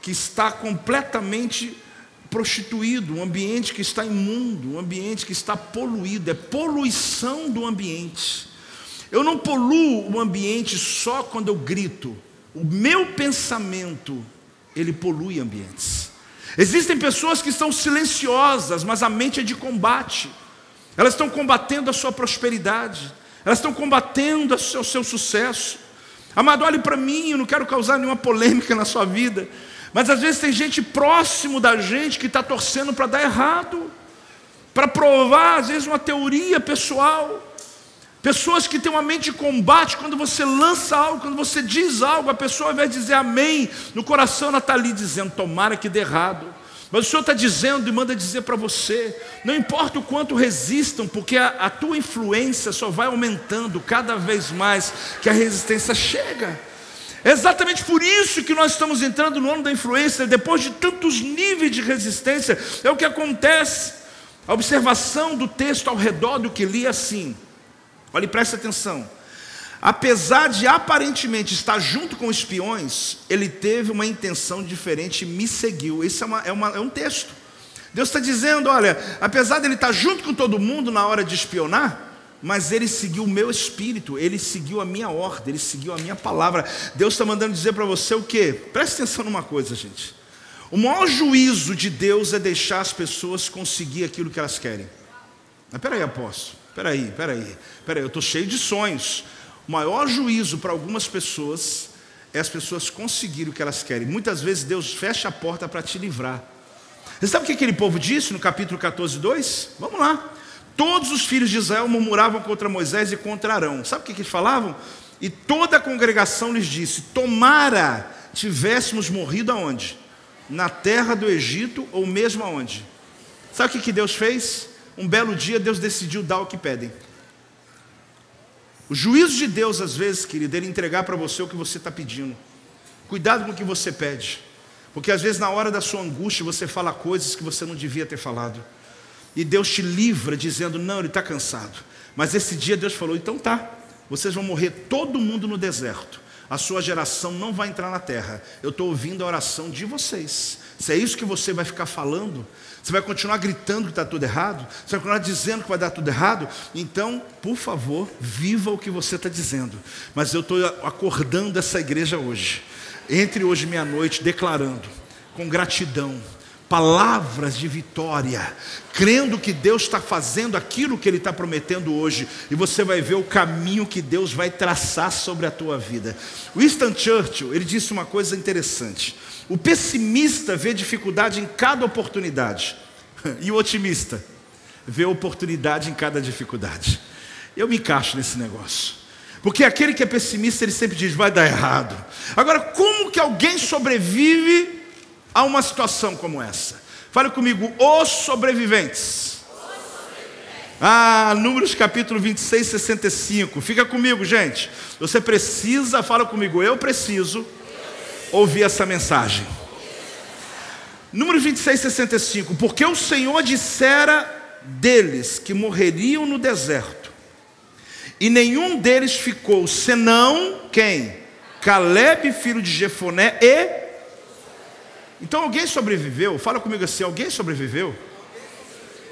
que está completamente prostituído, um ambiente que está imundo, um ambiente que está poluído, é poluição do ambiente. Eu não poluo o ambiente só quando eu grito. O meu pensamento, ele polui ambientes. Existem pessoas que estão silenciosas, mas a mente é de combate. Elas estão combatendo a sua prosperidade, elas estão combatendo o seu, sucesso. Amado, olhe para mim, eu não quero causar nenhuma polêmica na sua vida, mas às vezes tem gente próximo da gente que está torcendo para dar errado, para provar, às vezes, uma teoria pessoal. Pessoas que têm uma mente de combate, quando você lança algo, quando você diz algo, a pessoa ao invés de dizer amém, no coração ela está ali dizendo, tomara que dê errado. Mas o Senhor está dizendo e manda dizer para você: não importa o quanto resistam, porque a, a tua influência só vai aumentando cada vez mais que a resistência chega. É exatamente por isso que nós estamos entrando no ano da influência, depois de tantos níveis de resistência, é o que acontece. A observação do texto ao redor do que li é assim. Olhe, preste atenção apesar de aparentemente estar junto com espiões, ele teve uma intenção diferente e me seguiu. Isso é, uma, é, uma, é um texto. Deus está dizendo: olha, apesar de ele estar junto com todo mundo na hora de espionar, mas ele seguiu o meu espírito, ele seguiu a minha ordem, ele seguiu a minha palavra. Deus está mandando dizer para você o quê? Preste atenção numa coisa, gente. O maior juízo de Deus é deixar as pessoas conseguir aquilo que elas querem. Mas peraí, apóstolo, peraí, peraí, peraí, eu estou cheio de sonhos. O maior juízo para algumas pessoas é as pessoas conseguirem o que elas querem. Muitas vezes Deus fecha a porta para te livrar. Você sabe o que aquele povo disse no capítulo 14, 2? Vamos lá. Todos os filhos de Israel murmuravam contra Moisés e contra Arão. Sabe o que eles falavam? E toda a congregação lhes disse: Tomara tivéssemos morrido aonde? Na terra do Egito ou mesmo aonde? Sabe o que Deus fez? Um belo dia Deus decidiu dar o que pedem. O juízo de Deus, às vezes, querido, ele entregar para você o que você está pedindo. Cuidado com o que você pede. Porque às vezes, na hora da sua angústia, você fala coisas que você não devia ter falado. E Deus te livra dizendo: Não, ele está cansado. Mas esse dia Deus falou: Então tá, vocês vão morrer todo mundo no deserto. a sua geração não vai entrar na terra. Eu estou ouvindo a oração de vocês. Se é isso que você vai ficar falando, você vai continuar gritando que está tudo errado, você vai continuar dizendo que vai dar tudo errado, então, por favor, viva o que você está dizendo. Mas eu estou acordando essa igreja hoje, entre hoje e meia-noite, declarando com gratidão palavras de vitória, crendo que Deus está fazendo aquilo que Ele está prometendo hoje, e você vai ver o caminho que Deus vai traçar sobre a tua vida. Winston Churchill, ele disse uma coisa interessante: o pessimista vê dificuldade em cada oportunidade, e o otimista vê oportunidade em cada dificuldade. Eu me encaixo nesse negócio. Porque aquele que é pessimista, ele sempre diz, vai dar errado. Agora, como que alguém sobrevive a uma situação como essa. Fale comigo, os sobreviventes. Ah, Números capítulo 26, 65. Fica comigo, gente. Você precisa, fala comigo, eu preciso ouvir essa mensagem. Números 26, 65. Porque o Senhor dissera deles que morreriam no deserto, e nenhum deles ficou, senão quem? Caleb, filho de Jefoné, e então alguém sobreviveu? Fala comigo assim: alguém sobreviveu?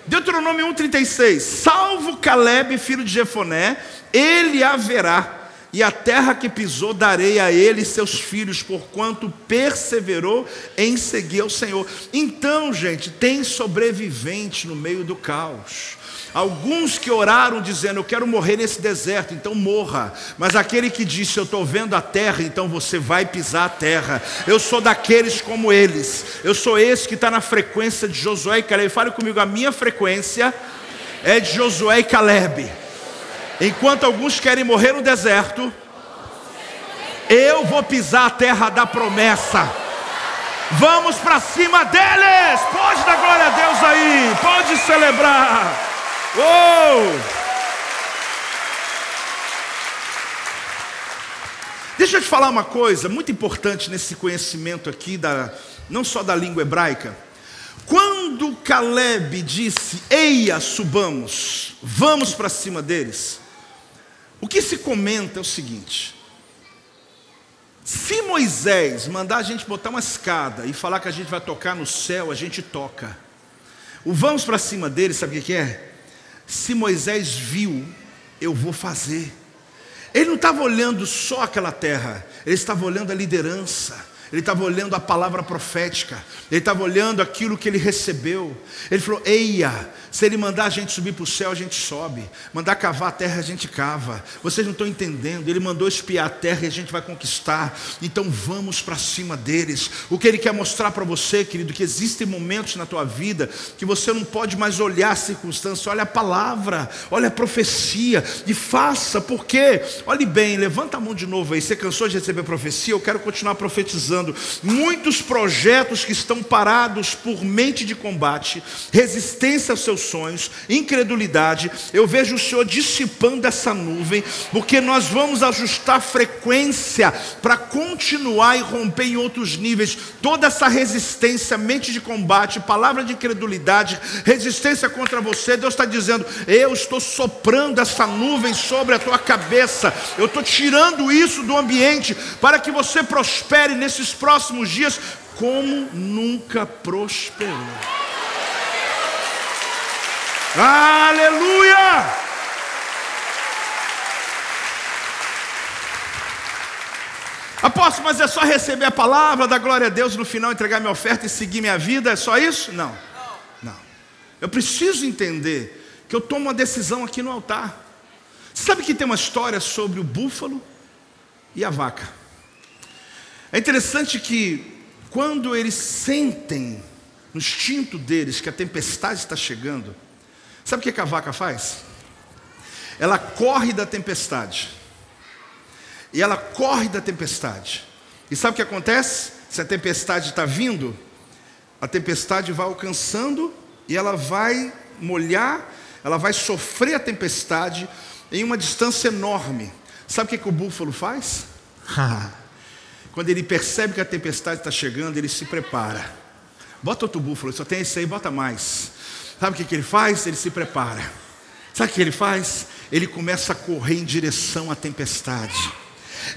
Deuteronômio 1,36: Salvo Caleb, filho de Jefoné, ele haverá, e a terra que pisou darei a ele e seus filhos, porquanto perseverou em seguir ao Senhor. Então, gente, tem sobrevivente no meio do caos. Alguns que oraram dizendo: Eu quero morrer nesse deserto, então morra. Mas aquele que disse: Eu estou vendo a terra, então você vai pisar a terra. Eu sou daqueles como eles. Eu sou esse que está na frequência de Josué e Caleb. Fale comigo: a minha frequência é de Josué e Caleb. Enquanto alguns querem morrer no deserto, eu vou pisar a terra da promessa. Vamos para cima deles! Pode dar glória a Deus aí, pode celebrar. Uou! Deixa eu te falar uma coisa muito importante nesse conhecimento aqui, da, não só da língua hebraica. Quando Caleb disse, eia, subamos, vamos para cima deles, o que se comenta é o seguinte: se Moisés mandar a gente botar uma escada e falar que a gente vai tocar no céu, a gente toca. O vamos para cima deles, sabe o que é? Se Moisés viu, eu vou fazer. Ele não estava olhando só aquela terra, ele estava olhando a liderança, ele estava olhando a palavra profética, ele estava olhando aquilo que ele recebeu. Ele falou: Eia, se ele mandar a gente subir para o céu, a gente sobe. Mandar cavar a terra, a gente cava. Vocês não estão entendendo. Ele mandou espiar a terra e a gente vai conquistar. Então vamos para cima deles. O que ele quer mostrar para você, querido, que existem momentos na tua vida que você não pode mais olhar a circunstância, olha a palavra, olha a profecia e faça, porque, olhe bem, levanta a mão de novo aí. Você cansou de receber profecia? Eu quero continuar profetizando. Muitos projetos que estão parados por mente de combate, resistência aos seus sonhos, incredulidade. Eu vejo o Senhor dissipando essa nuvem, porque nós vamos ajustar a frequência para continuar e romper em outros níveis toda essa resistência, mente de combate, palavra de incredulidade, resistência contra você. Deus está dizendo: Eu estou soprando essa nuvem sobre a tua cabeça, eu estou tirando isso do ambiente para que você prospere nesses próximos dias como nunca prosperou. Aleluia! Apóstolo, mas é só receber a palavra, dar glória a Deus no final, entregar minha oferta e seguir minha vida? É só isso? Não. Não. Eu preciso entender que eu tomo uma decisão aqui no altar. Você sabe que tem uma história sobre o búfalo e a vaca. É interessante que quando eles sentem no instinto deles que a tempestade está chegando, Sabe o que a vaca faz? Ela corre da tempestade. E ela corre da tempestade. E sabe o que acontece? Se a tempestade está vindo, a tempestade vai alcançando e ela vai molhar, ela vai sofrer a tempestade em uma distância enorme. Sabe o que, que o búfalo faz? Quando ele percebe que a tempestade está chegando, ele se prepara. Bota outro búfalo, só tem esse aí, bota mais. Sabe o que, que ele faz? Ele se prepara. Sabe o que ele faz? Ele começa a correr em direção à tempestade.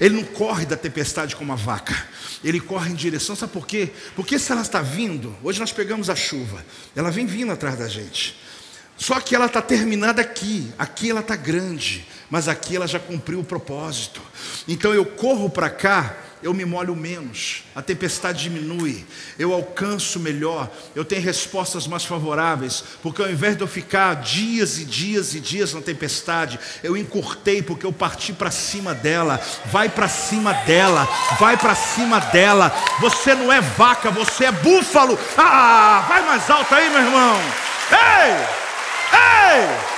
Ele não corre da tempestade como a vaca. Ele corre em direção, sabe por quê? Porque se ela está vindo, hoje nós pegamos a chuva, ela vem vindo atrás da gente. Só que ela está terminada aqui, aqui ela está grande, mas aqui ela já cumpriu o propósito. Então eu corro para cá eu me molho menos, a tempestade diminui, eu alcanço melhor, eu tenho respostas mais favoráveis, porque ao invés de eu ficar dias e dias e dias na tempestade, eu encurtei porque eu parti para cima dela. Vai para cima dela, vai para cima dela. Você não é vaca, você é búfalo. Ah, vai mais alto aí, meu irmão. Ei! Ei!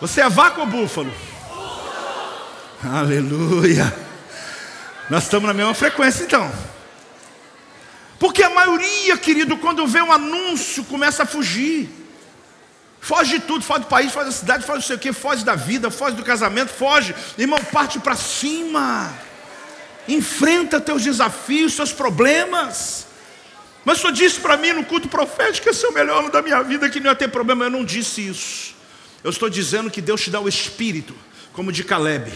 Você é vaca ou búfalo? Aleluia. Nós estamos na mesma frequência então. Porque a maioria, querido, quando vê um anúncio, começa a fugir. Foge de tudo, foge do país, foge da cidade, foge do sei o que, foge da vida, foge do casamento, foge. Irmão, parte para cima. Enfrenta teus desafios, seus problemas. Mas senhor disse para mim no culto profético esse é o melhor ano da minha vida, que não ia ter problema. Eu não disse isso. Eu estou dizendo que Deus te dá o espírito, como de Caleb.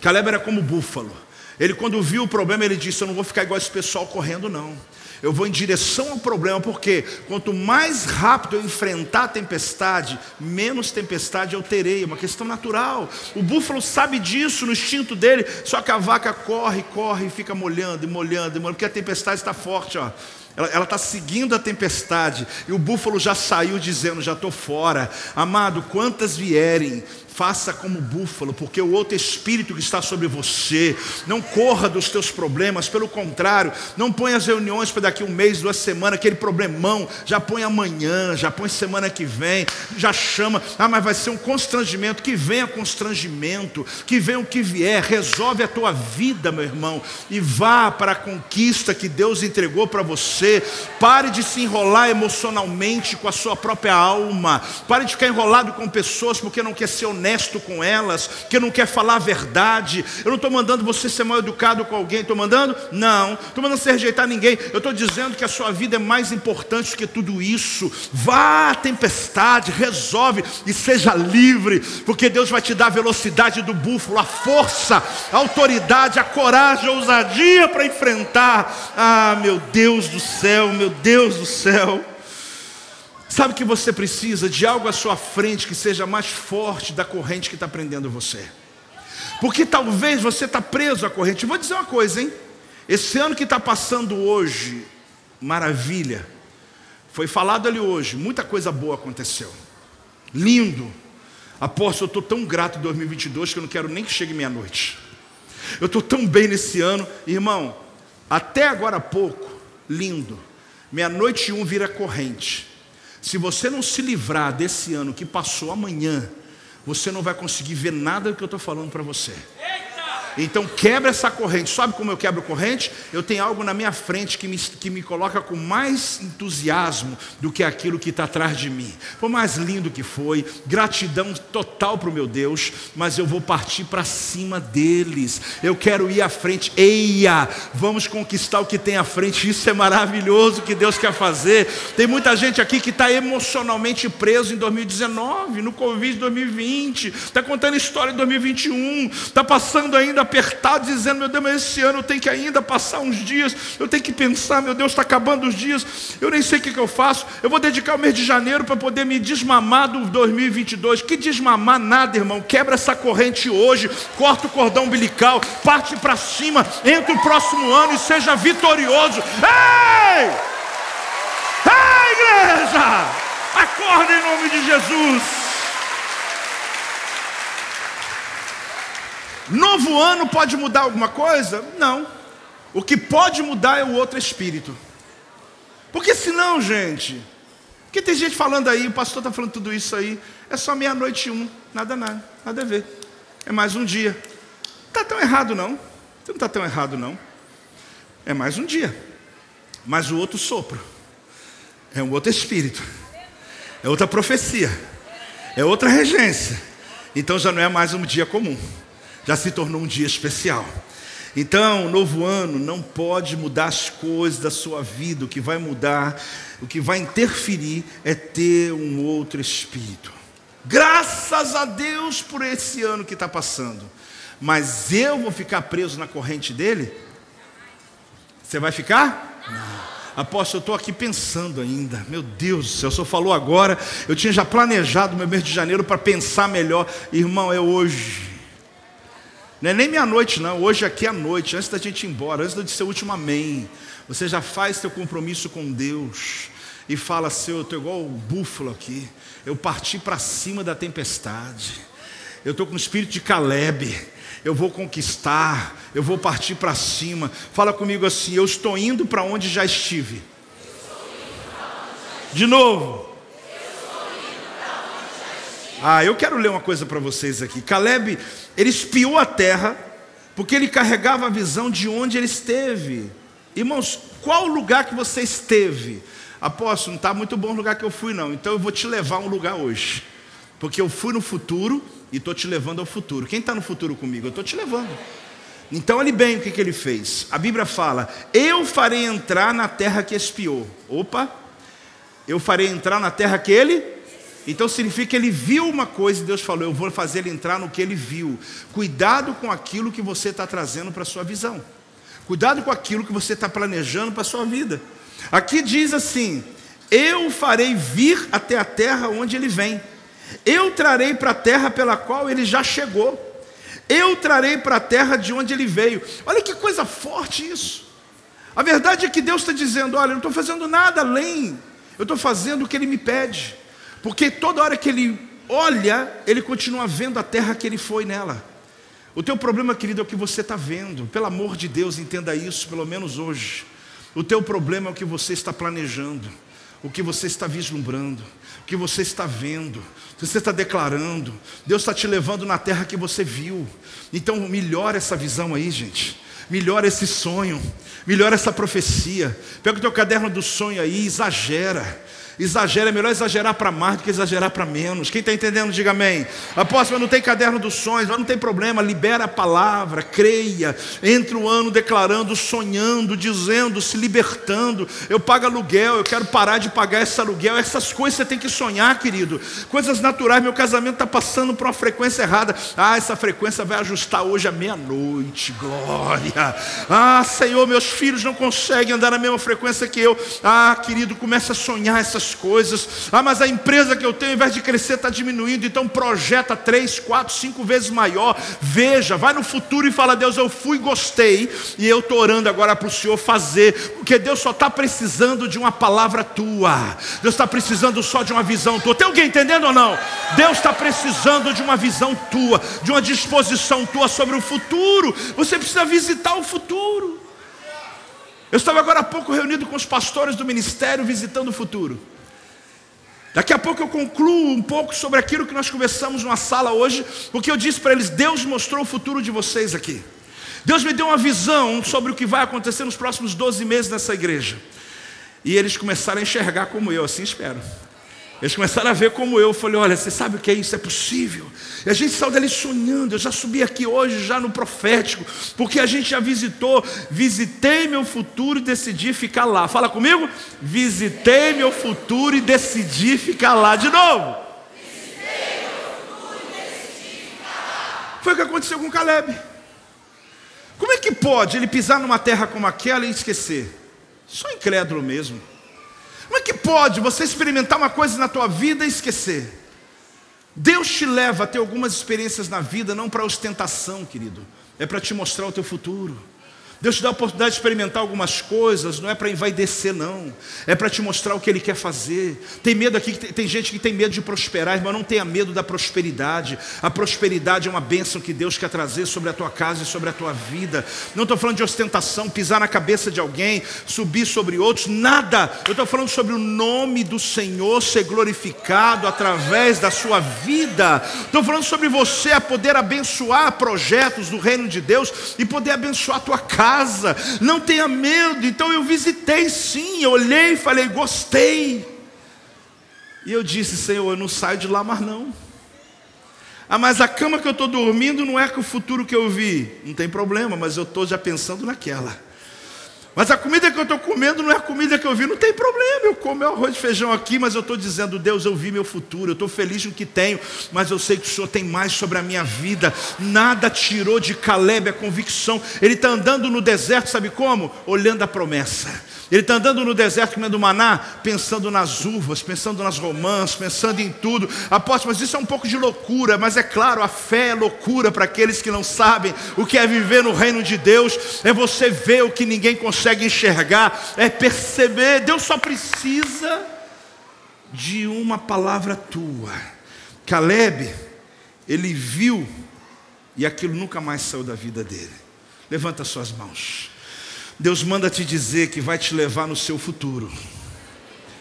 Caleb era como búfalo. Ele, quando viu o problema, ele disse: Eu não vou ficar igual esse pessoal correndo, não. Eu vou em direção ao problema, porque quanto mais rápido eu enfrentar a tempestade, menos tempestade eu terei. É uma questão natural. O búfalo sabe disso no instinto dele, só que a vaca corre, corre e fica molhando e molhando, e molhando porque a tempestade está forte. Ó. Ela está seguindo a tempestade. E o búfalo já saiu dizendo: Já estou fora. Amado, quantas vierem, Faça como búfalo, porque o outro espírito que está sobre você, não corra dos teus problemas, pelo contrário, não ponha as reuniões para daqui um mês, duas semanas, aquele problemão, já põe amanhã, já põe semana que vem, já chama, ah, mas vai ser um constrangimento, que venha constrangimento, que venha o que vier, resolve a tua vida, meu irmão, e vá para a conquista que Deus entregou para você, pare de se enrolar emocionalmente com a sua própria alma, pare de ficar enrolado com pessoas porque não quer ser honesto honesto com elas, que não quer falar a verdade. Eu não estou mandando você ser mal educado com alguém, estou mandando? Não. Estou mandando você rejeitar ninguém. Eu estou dizendo que a sua vida é mais importante que tudo isso. Vá à tempestade, resolve e seja livre, porque Deus vai te dar a velocidade do búfalo, a força, a autoridade, a coragem, a ousadia para enfrentar. Ah, meu Deus do céu, meu Deus do céu. Sabe que você precisa de algo à sua frente que seja mais forte da corrente que está prendendo você. Porque talvez você está preso à corrente. Vou dizer uma coisa, hein? Esse ano que está passando hoje, maravilha. Foi falado ali hoje, muita coisa boa aconteceu. Lindo. Apóstolo, eu estou tão grato em 2022 que eu não quero nem que chegue meia-noite. Eu estou tão bem nesse ano. Irmão, até agora há pouco, lindo. Meia-noite um vira corrente. Se você não se livrar desse ano que passou amanhã, você não vai conseguir ver nada do que eu estou falando para você. Então quebra essa corrente. Sabe como eu quebro corrente? Eu tenho algo na minha frente que me, que me coloca com mais entusiasmo do que aquilo que está atrás de mim. Por mais lindo que foi, gratidão total para o meu Deus, mas eu vou partir para cima deles. Eu quero ir à frente. Eia, vamos conquistar o que tem à frente. Isso é maravilhoso que Deus quer fazer. Tem muita gente aqui que está emocionalmente preso em 2019, no Covid 2020, está contando história em 2021, está passando ainda apertado, dizendo: Meu Deus, mas esse ano eu tenho que ainda passar uns dias, eu tenho que pensar, meu Deus, está acabando os dias, eu nem sei o que, que eu faço. Eu vou dedicar o mês de janeiro para poder me desmamar do 2022. Que desmamar nada, irmão. Quebra essa corrente hoje, corta o cordão umbilical, parte para cima, entra o próximo ano e seja vitorioso. Ei! Ei, igreja! Acorda em nome de Jesus. Novo ano pode mudar alguma coisa? Não. O que pode mudar é o outro espírito. Porque senão, gente, porque tem gente falando aí, o pastor está falando tudo isso aí, é só meia-noite e um, nada, nada, nada a ver. É mais um dia. Não está tão errado não. Você não está tão errado não. É mais um dia. Mas o outro sopro. É um outro espírito. É outra profecia. É outra regência. Então já não é mais um dia comum já se tornou um dia especial. Então, novo ano não pode mudar as coisas da sua vida. O que vai mudar, o que vai interferir é ter um outro espírito. Graças a Deus por esse ano que está passando. Mas eu vou ficar preso na corrente dele? Você vai ficar? Não. Apóstolo, eu estou aqui pensando ainda. Meu Deus do céu, o senhor falou agora. Eu tinha já planejado meu mês de janeiro para pensar melhor. Irmão, é hoje. Não é nem meia-noite, não. Hoje aqui é noite, antes da gente ir embora, antes de ser o último amém. Você já faz teu compromisso com Deus e fala assim: eu estou igual o búfalo aqui. Eu parti para cima da tempestade. Eu estou com o espírito de Caleb. Eu vou conquistar. Eu vou partir para cima. Fala comigo assim: eu estou indo para onde já estive. De novo. Ah, eu quero ler uma coisa para vocês aqui. Caleb, ele espiou a terra, porque ele carregava a visão de onde ele esteve. Irmãos, qual lugar que você esteve? Apóstolo, não está muito bom o lugar que eu fui, não. Então eu vou te levar a um lugar hoje. Porque eu fui no futuro e estou te levando ao futuro. Quem está no futuro comigo? Eu estou te levando. Então, olhe bem o que, que ele fez. A Bíblia fala: Eu farei entrar na terra que espiou. Opa! Eu farei entrar na terra que ele então significa que ele viu uma coisa e Deus falou: Eu vou fazer ele entrar no que ele viu. Cuidado com aquilo que você está trazendo para a sua visão. Cuidado com aquilo que você está planejando para a sua vida. Aqui diz assim: Eu farei vir até a terra onde ele vem. Eu trarei para a terra pela qual ele já chegou. Eu trarei para a terra de onde ele veio. Olha que coisa forte isso. A verdade é que Deus está dizendo: Olha, eu não estou fazendo nada além. Eu estou fazendo o que ele me pede. Porque toda hora que ele olha, ele continua vendo a terra que ele foi nela. O teu problema, querido, é o que você está vendo. Pelo amor de Deus, entenda isso, pelo menos hoje. O teu problema é o que você está planejando, o que você está vislumbrando, o que você está vendo, o que você está declarando. Deus está te levando na terra que você viu. Então, melhora essa visão aí, gente. Melhora esse sonho, melhora essa profecia. Pega o teu caderno do sonho aí, exagera. Exagera, é melhor exagerar para mais do que exagerar para menos. Quem está entendendo, diga amém. Apóstolo, não tem caderno dos sonhos, mas não tem problema, libera a palavra, creia, entre o ano declarando, sonhando, dizendo, se libertando. Eu pago aluguel, eu quero parar de pagar esse aluguel. Essas coisas você tem que sonhar, querido. Coisas naturais, meu casamento está passando por uma frequência errada. Ah, essa frequência vai ajustar hoje à meia-noite, glória. Ah, Senhor, meus filhos não conseguem andar na mesma frequência que eu. Ah, querido, começa a sonhar essas coisas. Ah, mas a empresa que eu tenho, ao invés de crescer, está diminuindo. Então projeta três, quatro, cinco vezes maior. Veja, vai no futuro e fala: Deus, eu fui, gostei, e eu estou orando agora para o Senhor fazer, porque Deus só está precisando de uma palavra tua. Deus está precisando só de uma visão tua. Tem alguém entendendo ou não? Deus está precisando de uma visão tua, de uma disposição tua sobre o futuro. Você precisa visitar o futuro. Eu estava agora há pouco reunido com os pastores do ministério visitando o futuro. Daqui a pouco eu concluo um pouco sobre aquilo que nós conversamos numa sala hoje, porque eu disse para eles: Deus mostrou o futuro de vocês aqui. Deus me deu uma visão sobre o que vai acontecer nos próximos 12 meses nessa igreja. E eles começaram a enxergar como eu, assim espero. Eles começaram a ver como eu. falei: olha, você sabe o que é isso? É possível. E a gente saiu dali sonhando. Eu já subi aqui hoje, já no profético, porque a gente já visitou. Visitei meu futuro e decidi ficar lá. Fala comigo? Visitei meu futuro e decidi ficar lá. De novo. Visitei meu futuro e decidi ficar lá. Foi o que aconteceu com Caleb. Como é que pode ele pisar numa terra como aquela e esquecer? Só incrédulo mesmo. Como é que pode você experimentar uma coisa na tua vida e esquecer? Deus te leva a ter algumas experiências na vida, não para ostentação, querido, é para te mostrar o teu futuro. Deus te dá a oportunidade de experimentar algumas coisas, não é para envaidecer, não, é para te mostrar o que Ele quer fazer. Tem medo aqui, tem gente que tem medo de prosperar, irmão, não tenha medo da prosperidade. A prosperidade é uma bênção que Deus quer trazer sobre a tua casa e sobre a tua vida. Não estou falando de ostentação, pisar na cabeça de alguém, subir sobre outros, nada. Eu estou falando sobre o nome do Senhor ser glorificado através da sua vida. Estou falando sobre você a poder abençoar projetos do reino de Deus e poder abençoar a tua casa casa, não tenha medo. Então eu visitei sim, eu olhei e falei, gostei. E eu disse, Senhor, eu não saio de lá mais não. Ah, mas a cama que eu estou dormindo não é com o futuro que eu vi. Não tem problema, mas eu estou já pensando naquela. Mas a comida que eu estou comendo não é a comida que eu vi, não tem problema. Eu como arroz e feijão aqui, mas eu estou dizendo, Deus, eu vi meu futuro, eu estou feliz no que tenho, mas eu sei que o Senhor tem mais sobre a minha vida. Nada tirou de Caleb a convicção. Ele está andando no deserto, sabe como? Olhando a promessa. Ele está andando no deserto comendo maná, pensando nas uvas, pensando nas romãs, pensando em tudo. Apóstolo, mas isso é um pouco de loucura, mas é claro, a fé é loucura para aqueles que não sabem o que é viver no reino de Deus. É você ver o que ninguém consegue enxergar, é perceber. Deus só precisa de uma palavra tua. Caleb, ele viu e aquilo nunca mais saiu da vida dele. Levanta suas mãos. Deus manda te dizer que vai te levar no seu futuro,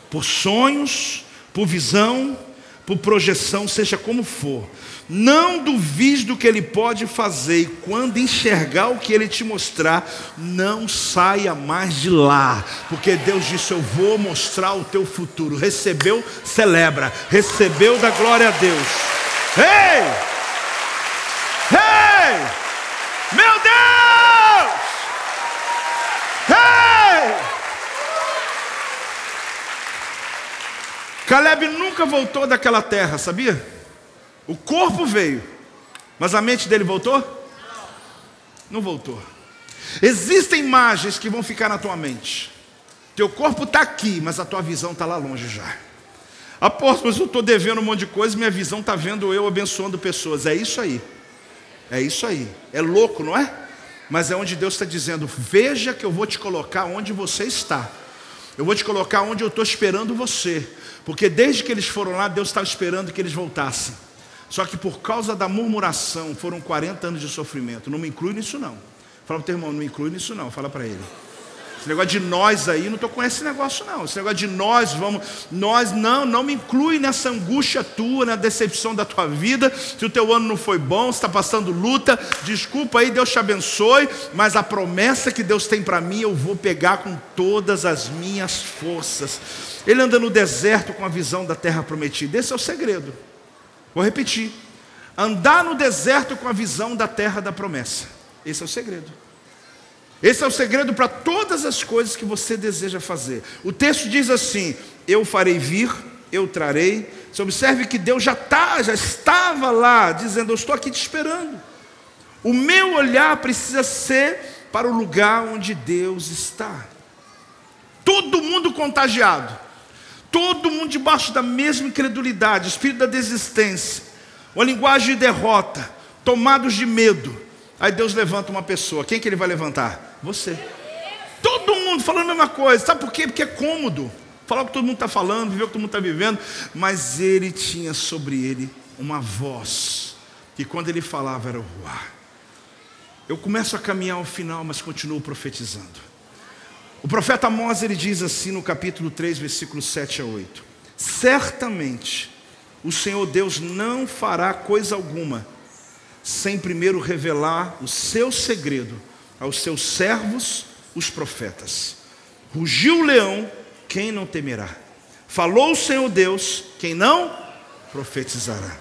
por sonhos, por visão, por projeção, seja como for. Não duvide do que Ele pode fazer, e quando enxergar o que Ele te mostrar, não saia mais de lá, porque Deus disse: Eu vou mostrar o teu futuro. Recebeu, celebra, recebeu da glória a Deus. Ei! Ei! Meu Deus! Hey! Caleb nunca voltou daquela terra, sabia? O corpo veio, mas a mente dele voltou? Não voltou. Existem imagens que vão ficar na tua mente. Teu corpo está aqui, mas a tua visão está lá longe já. Apóstolo, mas eu estou devendo um monte de coisa, minha visão está vendo eu abençoando pessoas. É isso aí. É isso aí. É louco, não é? mas é onde Deus está dizendo: veja que eu vou te colocar onde você está. Eu vou te colocar onde eu estou esperando você. Porque desde que eles foram lá, Deus estava esperando que eles voltassem. Só que por causa da murmuração, foram 40 anos de sofrimento. Não me inclui nisso, não. Fala para o teu irmão, não me inclui nisso, não. Fala para ele. Esse negócio de nós aí, não estou com esse negócio não. Esse negócio de nós, vamos, nós não, não me inclui nessa angústia tua, na decepção da tua vida. Se o teu ano não foi bom, está passando luta, desculpa aí, Deus te abençoe, mas a promessa que Deus tem para mim, eu vou pegar com todas as minhas forças. Ele anda no deserto com a visão da terra prometida. Esse é o segredo. Vou repetir. Andar no deserto com a visão da terra da promessa. Esse é o segredo. Esse é o segredo para todas as coisas que você deseja fazer. O texto diz assim: Eu farei vir, eu trarei. Você observe que Deus já está, já estava lá, dizendo: Eu estou aqui te esperando. O meu olhar precisa ser para o lugar onde Deus está. Todo mundo contagiado, todo mundo debaixo da mesma incredulidade, espírito da desistência, uma linguagem de derrota, tomados de medo. Aí Deus levanta uma pessoa. Quem que ele vai levantar? Você. Todo mundo falando a mesma coisa. Sabe por quê? Porque é cômodo. Falar o que todo mundo está falando, viver o que todo mundo está vivendo. Mas ele tinha sobre ele uma voz. Que quando ele falava era o ruar. Eu começo a caminhar ao final, mas continuo profetizando. O profeta Amós ele diz assim no capítulo 3, versículos 7 a 8: Certamente o Senhor Deus não fará coisa alguma sem primeiro revelar o seu segredo aos seus servos, os profetas. Rugiu o leão, quem não temerá? Falou o Senhor Deus, quem não profetizará.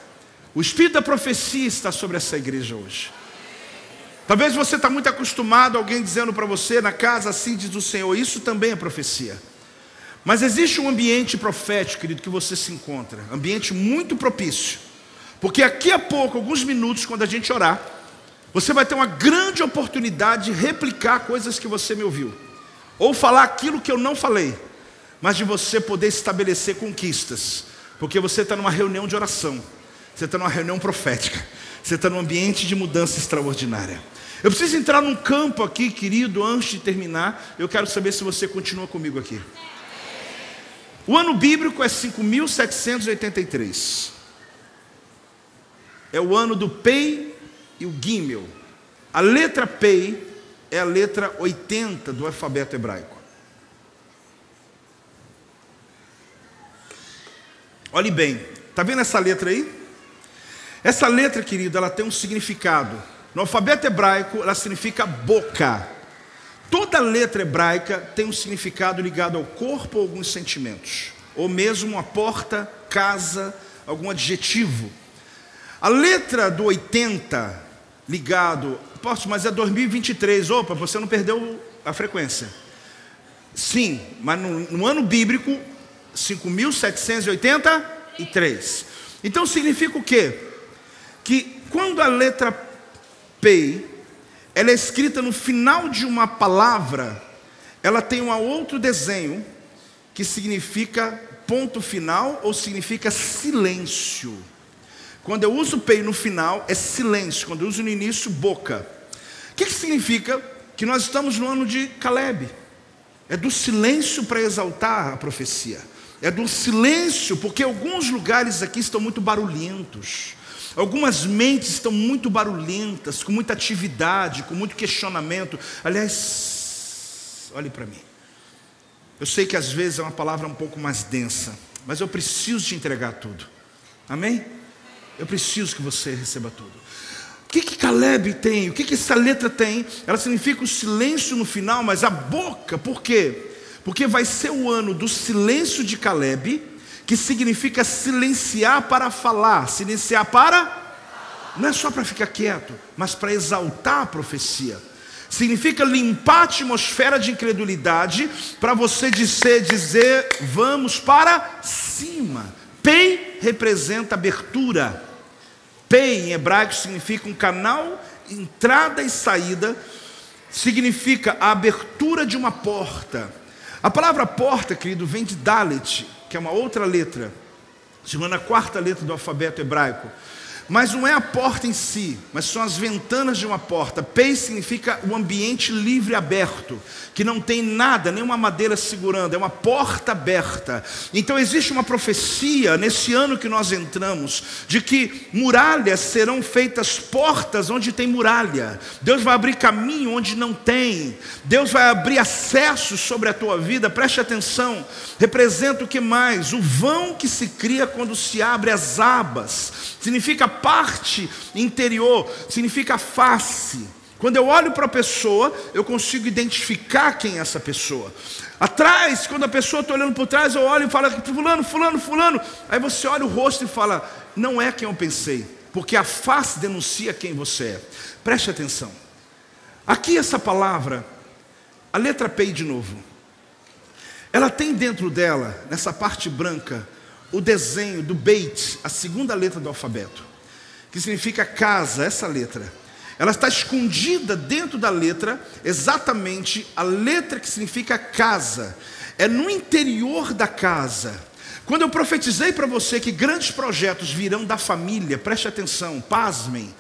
O espírito da profecia está sobre essa igreja hoje. Talvez você está muito acostumado a alguém dizendo para você, na casa assim diz o Senhor, isso também é profecia. Mas existe um ambiente profético, querido, que você se encontra, ambiente muito propício. Porque aqui a pouco, alguns minutos, quando a gente orar, você vai ter uma grande oportunidade de replicar coisas que você me ouviu, ou falar aquilo que eu não falei, mas de você poder estabelecer conquistas, porque você está numa reunião de oração, você está numa reunião profética, você está num ambiente de mudança extraordinária. Eu preciso entrar num campo aqui, querido, antes de terminar. Eu quero saber se você continua comigo aqui. O ano bíblico é 5.783. É o ano do Pei e o Gimel. A letra Pei é a letra 80 do alfabeto hebraico. Olhe bem, está vendo essa letra aí? Essa letra, querido, ela tem um significado. No alfabeto hebraico, ela significa boca. Toda letra hebraica tem um significado ligado ao corpo ou alguns sentimentos, ou mesmo a porta, casa, algum adjetivo. A letra do 80 ligado, posso, mas é 2023. Opa, você não perdeu a frequência. Sim, mas no, no ano bíblico, 5.783. Então significa o quê? Que quando a letra P, ela é escrita no final de uma palavra, ela tem um outro desenho que significa ponto final ou significa silêncio. Quando eu uso P no final, é silêncio. Quando eu uso no início, boca. O que, que significa? Que nós estamos no ano de Caleb. É do silêncio para exaltar a profecia. É do silêncio, porque alguns lugares aqui estão muito barulhentos. Algumas mentes estão muito barulhentas, com muita atividade, com muito questionamento. Aliás, olhe para mim. Eu sei que às vezes é uma palavra um pouco mais densa, mas eu preciso te entregar tudo. Amém? Eu preciso que você receba tudo. O que, que Caleb tem? O que, que essa letra tem? Ela significa o silêncio no final, mas a boca, por quê? Porque vai ser o ano do silêncio de Caleb, que significa silenciar para falar, silenciar para. Não é só para ficar quieto, mas para exaltar a profecia. Significa limpar a atmosfera de incredulidade para você dizer, dizer, vamos para cima. Pei representa abertura. Pei em hebraico significa um canal, entrada e saída, significa a abertura de uma porta. A palavra porta, querido, vem de Dalet, que é uma outra letra, chamando a quarta letra do alfabeto hebraico. Mas não é a porta em si, mas são as ventanas de uma porta. Pei significa o ambiente livre aberto, que não tem nada, nenhuma madeira segurando, é uma porta aberta. Então existe uma profecia nesse ano que nós entramos, de que muralhas serão feitas portas onde tem muralha. Deus vai abrir caminho onde não tem. Deus vai abrir acesso sobre a tua vida. Preste atenção. Representa o que mais? O vão que se cria quando se abre as abas. Significa parte interior, significa face. Quando eu olho para a pessoa, eu consigo identificar quem é essa pessoa. Atrás, quando a pessoa está olhando por trás, eu olho e falo, fulano, fulano, fulano. Aí você olha o rosto e fala, não é quem eu pensei, porque a face denuncia quem você é. Preste atenção. Aqui essa palavra, a letra P de novo, ela tem dentro dela, nessa parte branca, o desenho do Beit, a segunda letra do alfabeto que significa casa, essa letra. Ela está escondida dentro da letra, exatamente a letra que significa casa. É no interior da casa. Quando eu profetizei para você que grandes projetos virão da família, preste atenção, pasmem.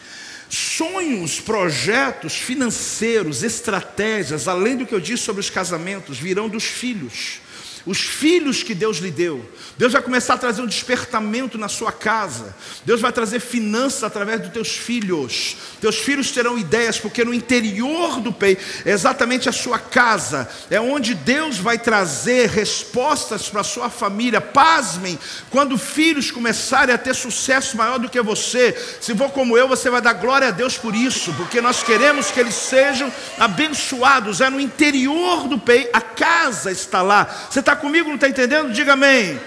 Sonhos, projetos financeiros, estratégias, além do que eu disse sobre os casamentos, virão dos filhos os filhos que Deus lhe deu. Deus vai começar a trazer um despertamento na sua casa. Deus vai trazer finanças através dos teus filhos. Teus filhos terão ideias, porque no interior do peito é exatamente a sua casa, é onde Deus vai trazer respostas para a sua família. Pasmem, quando filhos começarem a ter sucesso maior do que você, se for como eu, você vai dar glória a Deus por isso, porque nós queremos que eles sejam abençoados. É no interior do peito, a casa está lá. Você está Está comigo, não está entendendo? Diga amém.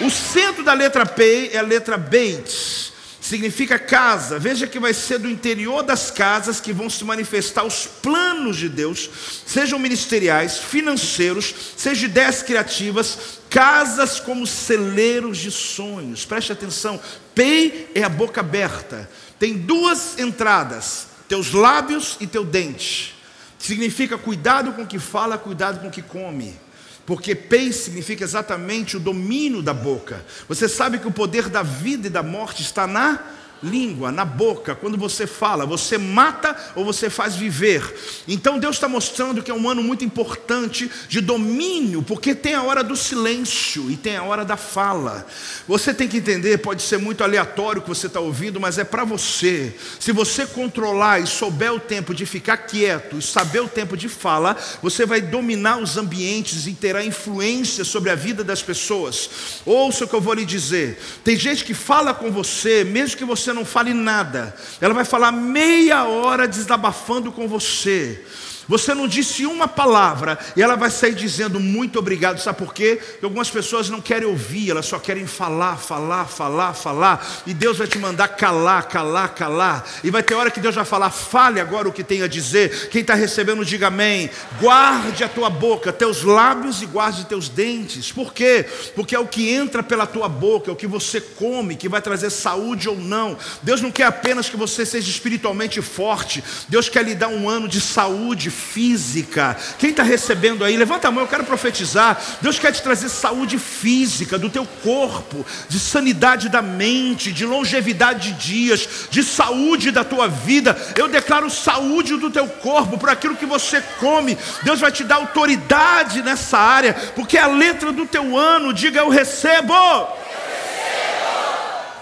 O centro da letra P é a letra Beit, significa casa. Veja que vai ser do interior das casas que vão se manifestar os planos de Deus, sejam ministeriais, financeiros, sejam ideias criativas, casas como celeiros de sonhos. Preste atenção, P é a boca aberta. Tem duas entradas: teus lábios e teu dente. Significa cuidado com o que fala, cuidado com o que come. Porque pei significa exatamente o domínio da boca. Você sabe que o poder da vida e da morte está na língua, na boca, quando você fala, você mata ou você faz viver. Então Deus está mostrando que é um ano muito importante de domínio, porque tem a hora do silêncio e tem a hora da fala. Você tem que entender, pode ser muito aleatório o que você está ouvindo, mas é para você. Se você controlar e souber o tempo de ficar quieto e saber o tempo de fala, você vai dominar os ambientes e terá influência sobre a vida das pessoas. Ouça o que eu vou lhe dizer. Tem gente que fala com você, mesmo que você não fale nada, ela vai falar meia hora desabafando com você. Você não disse uma palavra e ela vai sair dizendo muito obrigado. Sabe por quê? Porque algumas pessoas não querem ouvir, elas só querem falar, falar, falar, falar. E Deus vai te mandar calar, calar, calar. E vai ter hora que Deus vai falar: fale agora o que tem a dizer. Quem está recebendo, diga amém. Guarde a tua boca, teus lábios e guarde teus dentes. Por quê? Porque é o que entra pela tua boca, é o que você come, que vai trazer saúde ou não. Deus não quer apenas que você seja espiritualmente forte, Deus quer lhe dar um ano de saúde física. Quem está recebendo aí, levanta a mão, eu quero profetizar. Deus quer te trazer saúde física do teu corpo, de sanidade da mente, de longevidade de dias, de saúde da tua vida. Eu declaro saúde do teu corpo, por aquilo que você come. Deus vai te dar autoridade nessa área, porque a letra do teu ano, diga eu recebo.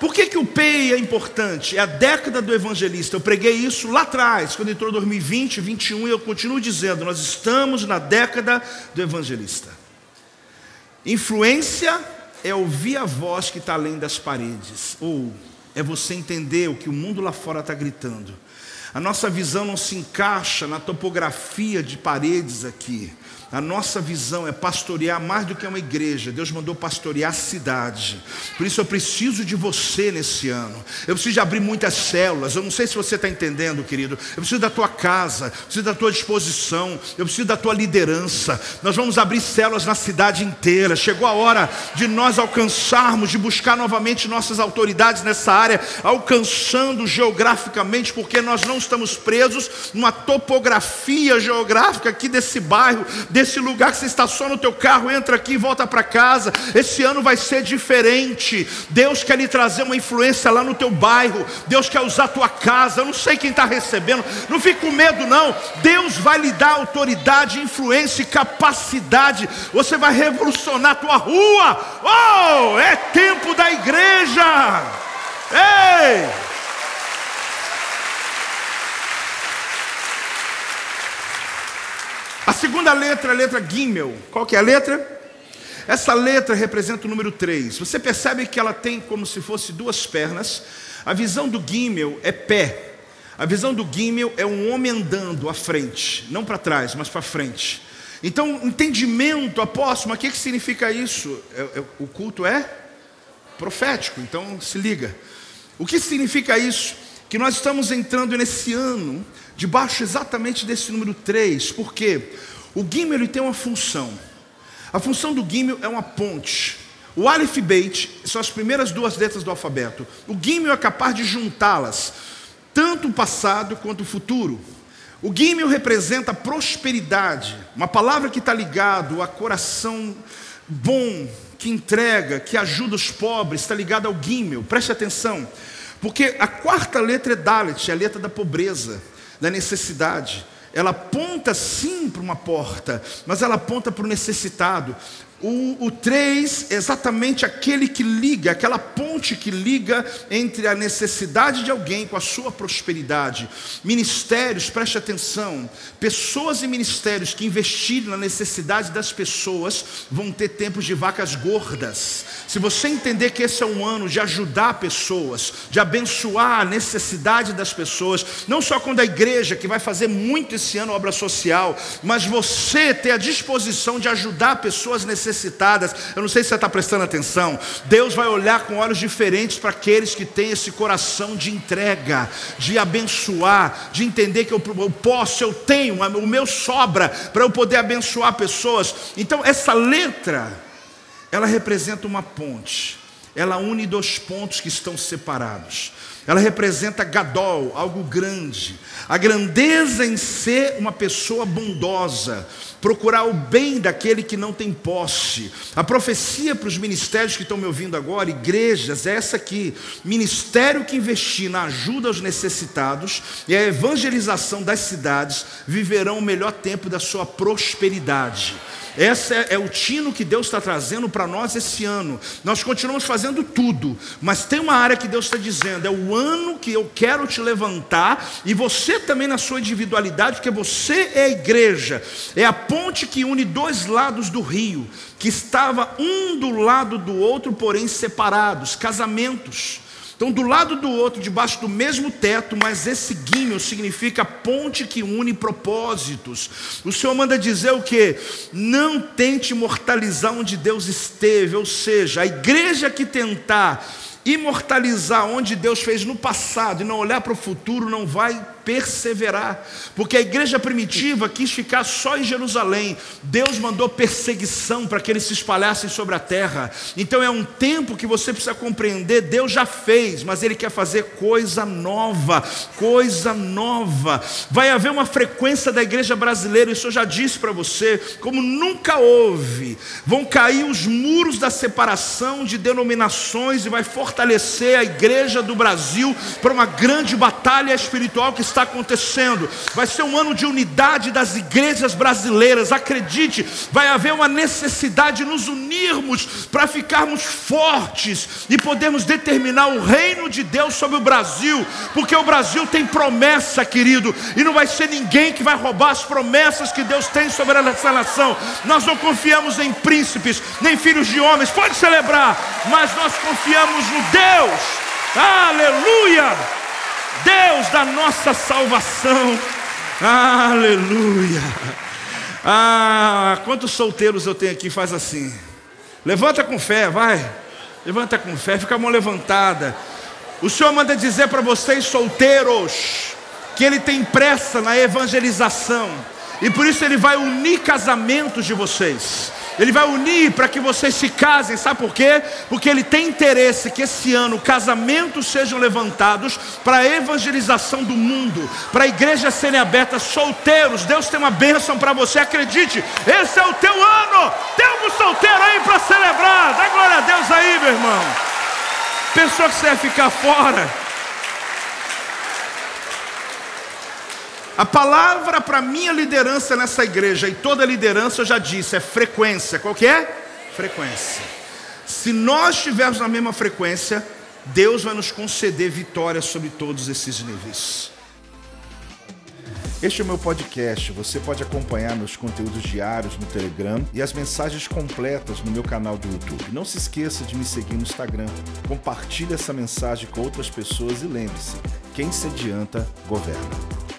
Por que, que o PEI é importante? É a década do evangelista. Eu preguei isso lá atrás, quando entrou 2020, 2021, e eu continuo dizendo: nós estamos na década do evangelista. Influência é ouvir a voz que está além das paredes, ou é você entender o que o mundo lá fora está gritando. A nossa visão não se encaixa na topografia de paredes aqui. A nossa visão é pastorear mais do que uma igreja. Deus mandou pastorear a cidade. Por isso eu preciso de você nesse ano. Eu preciso de abrir muitas células. Eu não sei se você está entendendo, querido. Eu preciso da tua casa, eu preciso da tua disposição, eu preciso da tua liderança. Nós vamos abrir células na cidade inteira. Chegou a hora de nós alcançarmos, de buscar novamente nossas autoridades nessa área, alcançando geograficamente, porque nós não estamos presos numa topografia geográfica aqui desse bairro desse lugar que você está só no teu carro, entra aqui e volta para casa. Esse ano vai ser diferente. Deus quer lhe trazer uma influência lá no teu bairro. Deus quer usar a tua casa. Eu não sei quem está recebendo. Não fique com medo, não. Deus vai lhe dar autoridade, influência e capacidade. Você vai revolucionar a tua rua. Oh, é tempo da igreja. Ei! A segunda letra é a letra Gimel. Qual que é a letra? Essa letra representa o número 3. Você percebe que ela tem como se fosse duas pernas. A visão do Gimel é pé. A visão do Gimel é um homem andando à frente, não para trás, mas para frente. Então, entendimento, apóstolo, mas o que, que significa isso? É, é, o culto é profético, então se liga. O que significa isso? Que nós estamos entrando nesse ano debaixo exatamente desse número 3, porque o Gimel tem uma função. A função do Gimel é uma ponte. O Aleph Beit são as primeiras duas letras do alfabeto. O Gimel é capaz de juntá-las, tanto o passado quanto o futuro. O Gimel representa prosperidade, uma palavra que está ligado a coração bom, que entrega, que ajuda os pobres, está ligado ao Gimel. Preste atenção, porque a quarta letra é Dalet, é a letra da pobreza da necessidade. Ela aponta sim para uma porta, mas ela aponta para o necessitado. O, o 3 é exatamente aquele que liga, aquela ponte que liga entre a necessidade de alguém com a sua prosperidade. Ministérios, preste atenção, pessoas e ministérios que investirem na necessidade das pessoas vão ter tempos de vacas gordas. Se você entender que esse é um ano de ajudar pessoas, de abençoar a necessidade das pessoas, não só quando a igreja, que vai fazer muito esse ano obra social, mas você ter a disposição de ajudar pessoas necessitadas necessitadas. Eu não sei se você está prestando atenção. Deus vai olhar com olhos diferentes para aqueles que têm esse coração de entrega, de abençoar, de entender que eu, eu posso, eu tenho, o meu sobra para eu poder abençoar pessoas. Então, essa letra, ela representa uma ponte. Ela une dois pontos que estão separados. Ela representa Gadol, algo grande. A grandeza em ser uma pessoa bondosa, procurar o bem daquele que não tem posse. A profecia para os ministérios que estão me ouvindo agora, igrejas, é essa aqui: ministério que investir na ajuda aos necessitados e a evangelização das cidades viverão o melhor tempo da sua prosperidade. Esse é, é o tino que Deus está trazendo para nós esse ano. Nós continuamos fazendo tudo, mas tem uma área que Deus está dizendo: é o ano que eu quero te levantar, e você também na sua individualidade, porque você é a igreja, é a ponte que une dois lados do rio, que estava um do lado do outro, porém separados casamentos Então, do lado do outro, debaixo do mesmo teto, mas esse guinho significa ponte que une propósitos. O Senhor manda dizer o que? Não tente imortalizar onde Deus esteve, ou seja, a igreja que tentar imortalizar onde Deus fez no passado e não olhar para o futuro não vai perseverar, porque a igreja primitiva quis ficar só em Jerusalém. Deus mandou perseguição para que eles se espalhassem sobre a terra. Então é um tempo que você precisa compreender, Deus já fez, mas ele quer fazer coisa nova, coisa nova. Vai haver uma frequência da igreja brasileira, isso eu já disse para você, como nunca houve. Vão cair os muros da separação de denominações e vai fortalecer a igreja do Brasil para uma grande batalha espiritual que está acontecendo. Vai ser um ano de unidade das igrejas brasileiras. Acredite, vai haver uma necessidade de nos unirmos para ficarmos fortes e podermos determinar o reino de Deus sobre o Brasil, porque o Brasil tem promessa, querido, e não vai ser ninguém que vai roubar as promessas que Deus tem sobre essa nação. Nós não confiamos em príncipes, nem filhos de homens, pode celebrar, mas nós confiamos no Deus. Aleluia! Deus da nossa salvação. Aleluia. Ah, quantos solteiros eu tenho aqui? Faz assim. Levanta com fé, vai. Levanta com fé, fica a mão levantada. O Senhor manda dizer para vocês, solteiros, que Ele tem pressa na evangelização, e por isso Ele vai unir casamentos de vocês. Ele vai unir para que vocês se casem, sabe por quê? Porque Ele tem interesse que esse ano casamentos sejam levantados para a evangelização do mundo, para a igreja serem abertas, solteiros. Deus tem uma bênção para você, acredite, esse é o teu ano. Tem algum solteiro aí para celebrar? Dá glória a Deus aí, meu irmão. Pensou que você ia ficar fora? A palavra para minha liderança nessa igreja e toda liderança eu já disse, é frequência. Qual que é? Frequência. Se nós estivermos na mesma frequência, Deus vai nos conceder vitória sobre todos esses níveis. Este é o meu podcast. Você pode acompanhar meus conteúdos diários no Telegram e as mensagens completas no meu canal do YouTube. Não se esqueça de me seguir no Instagram. Compartilhe essa mensagem com outras pessoas e lembre-se: quem se adianta, governa.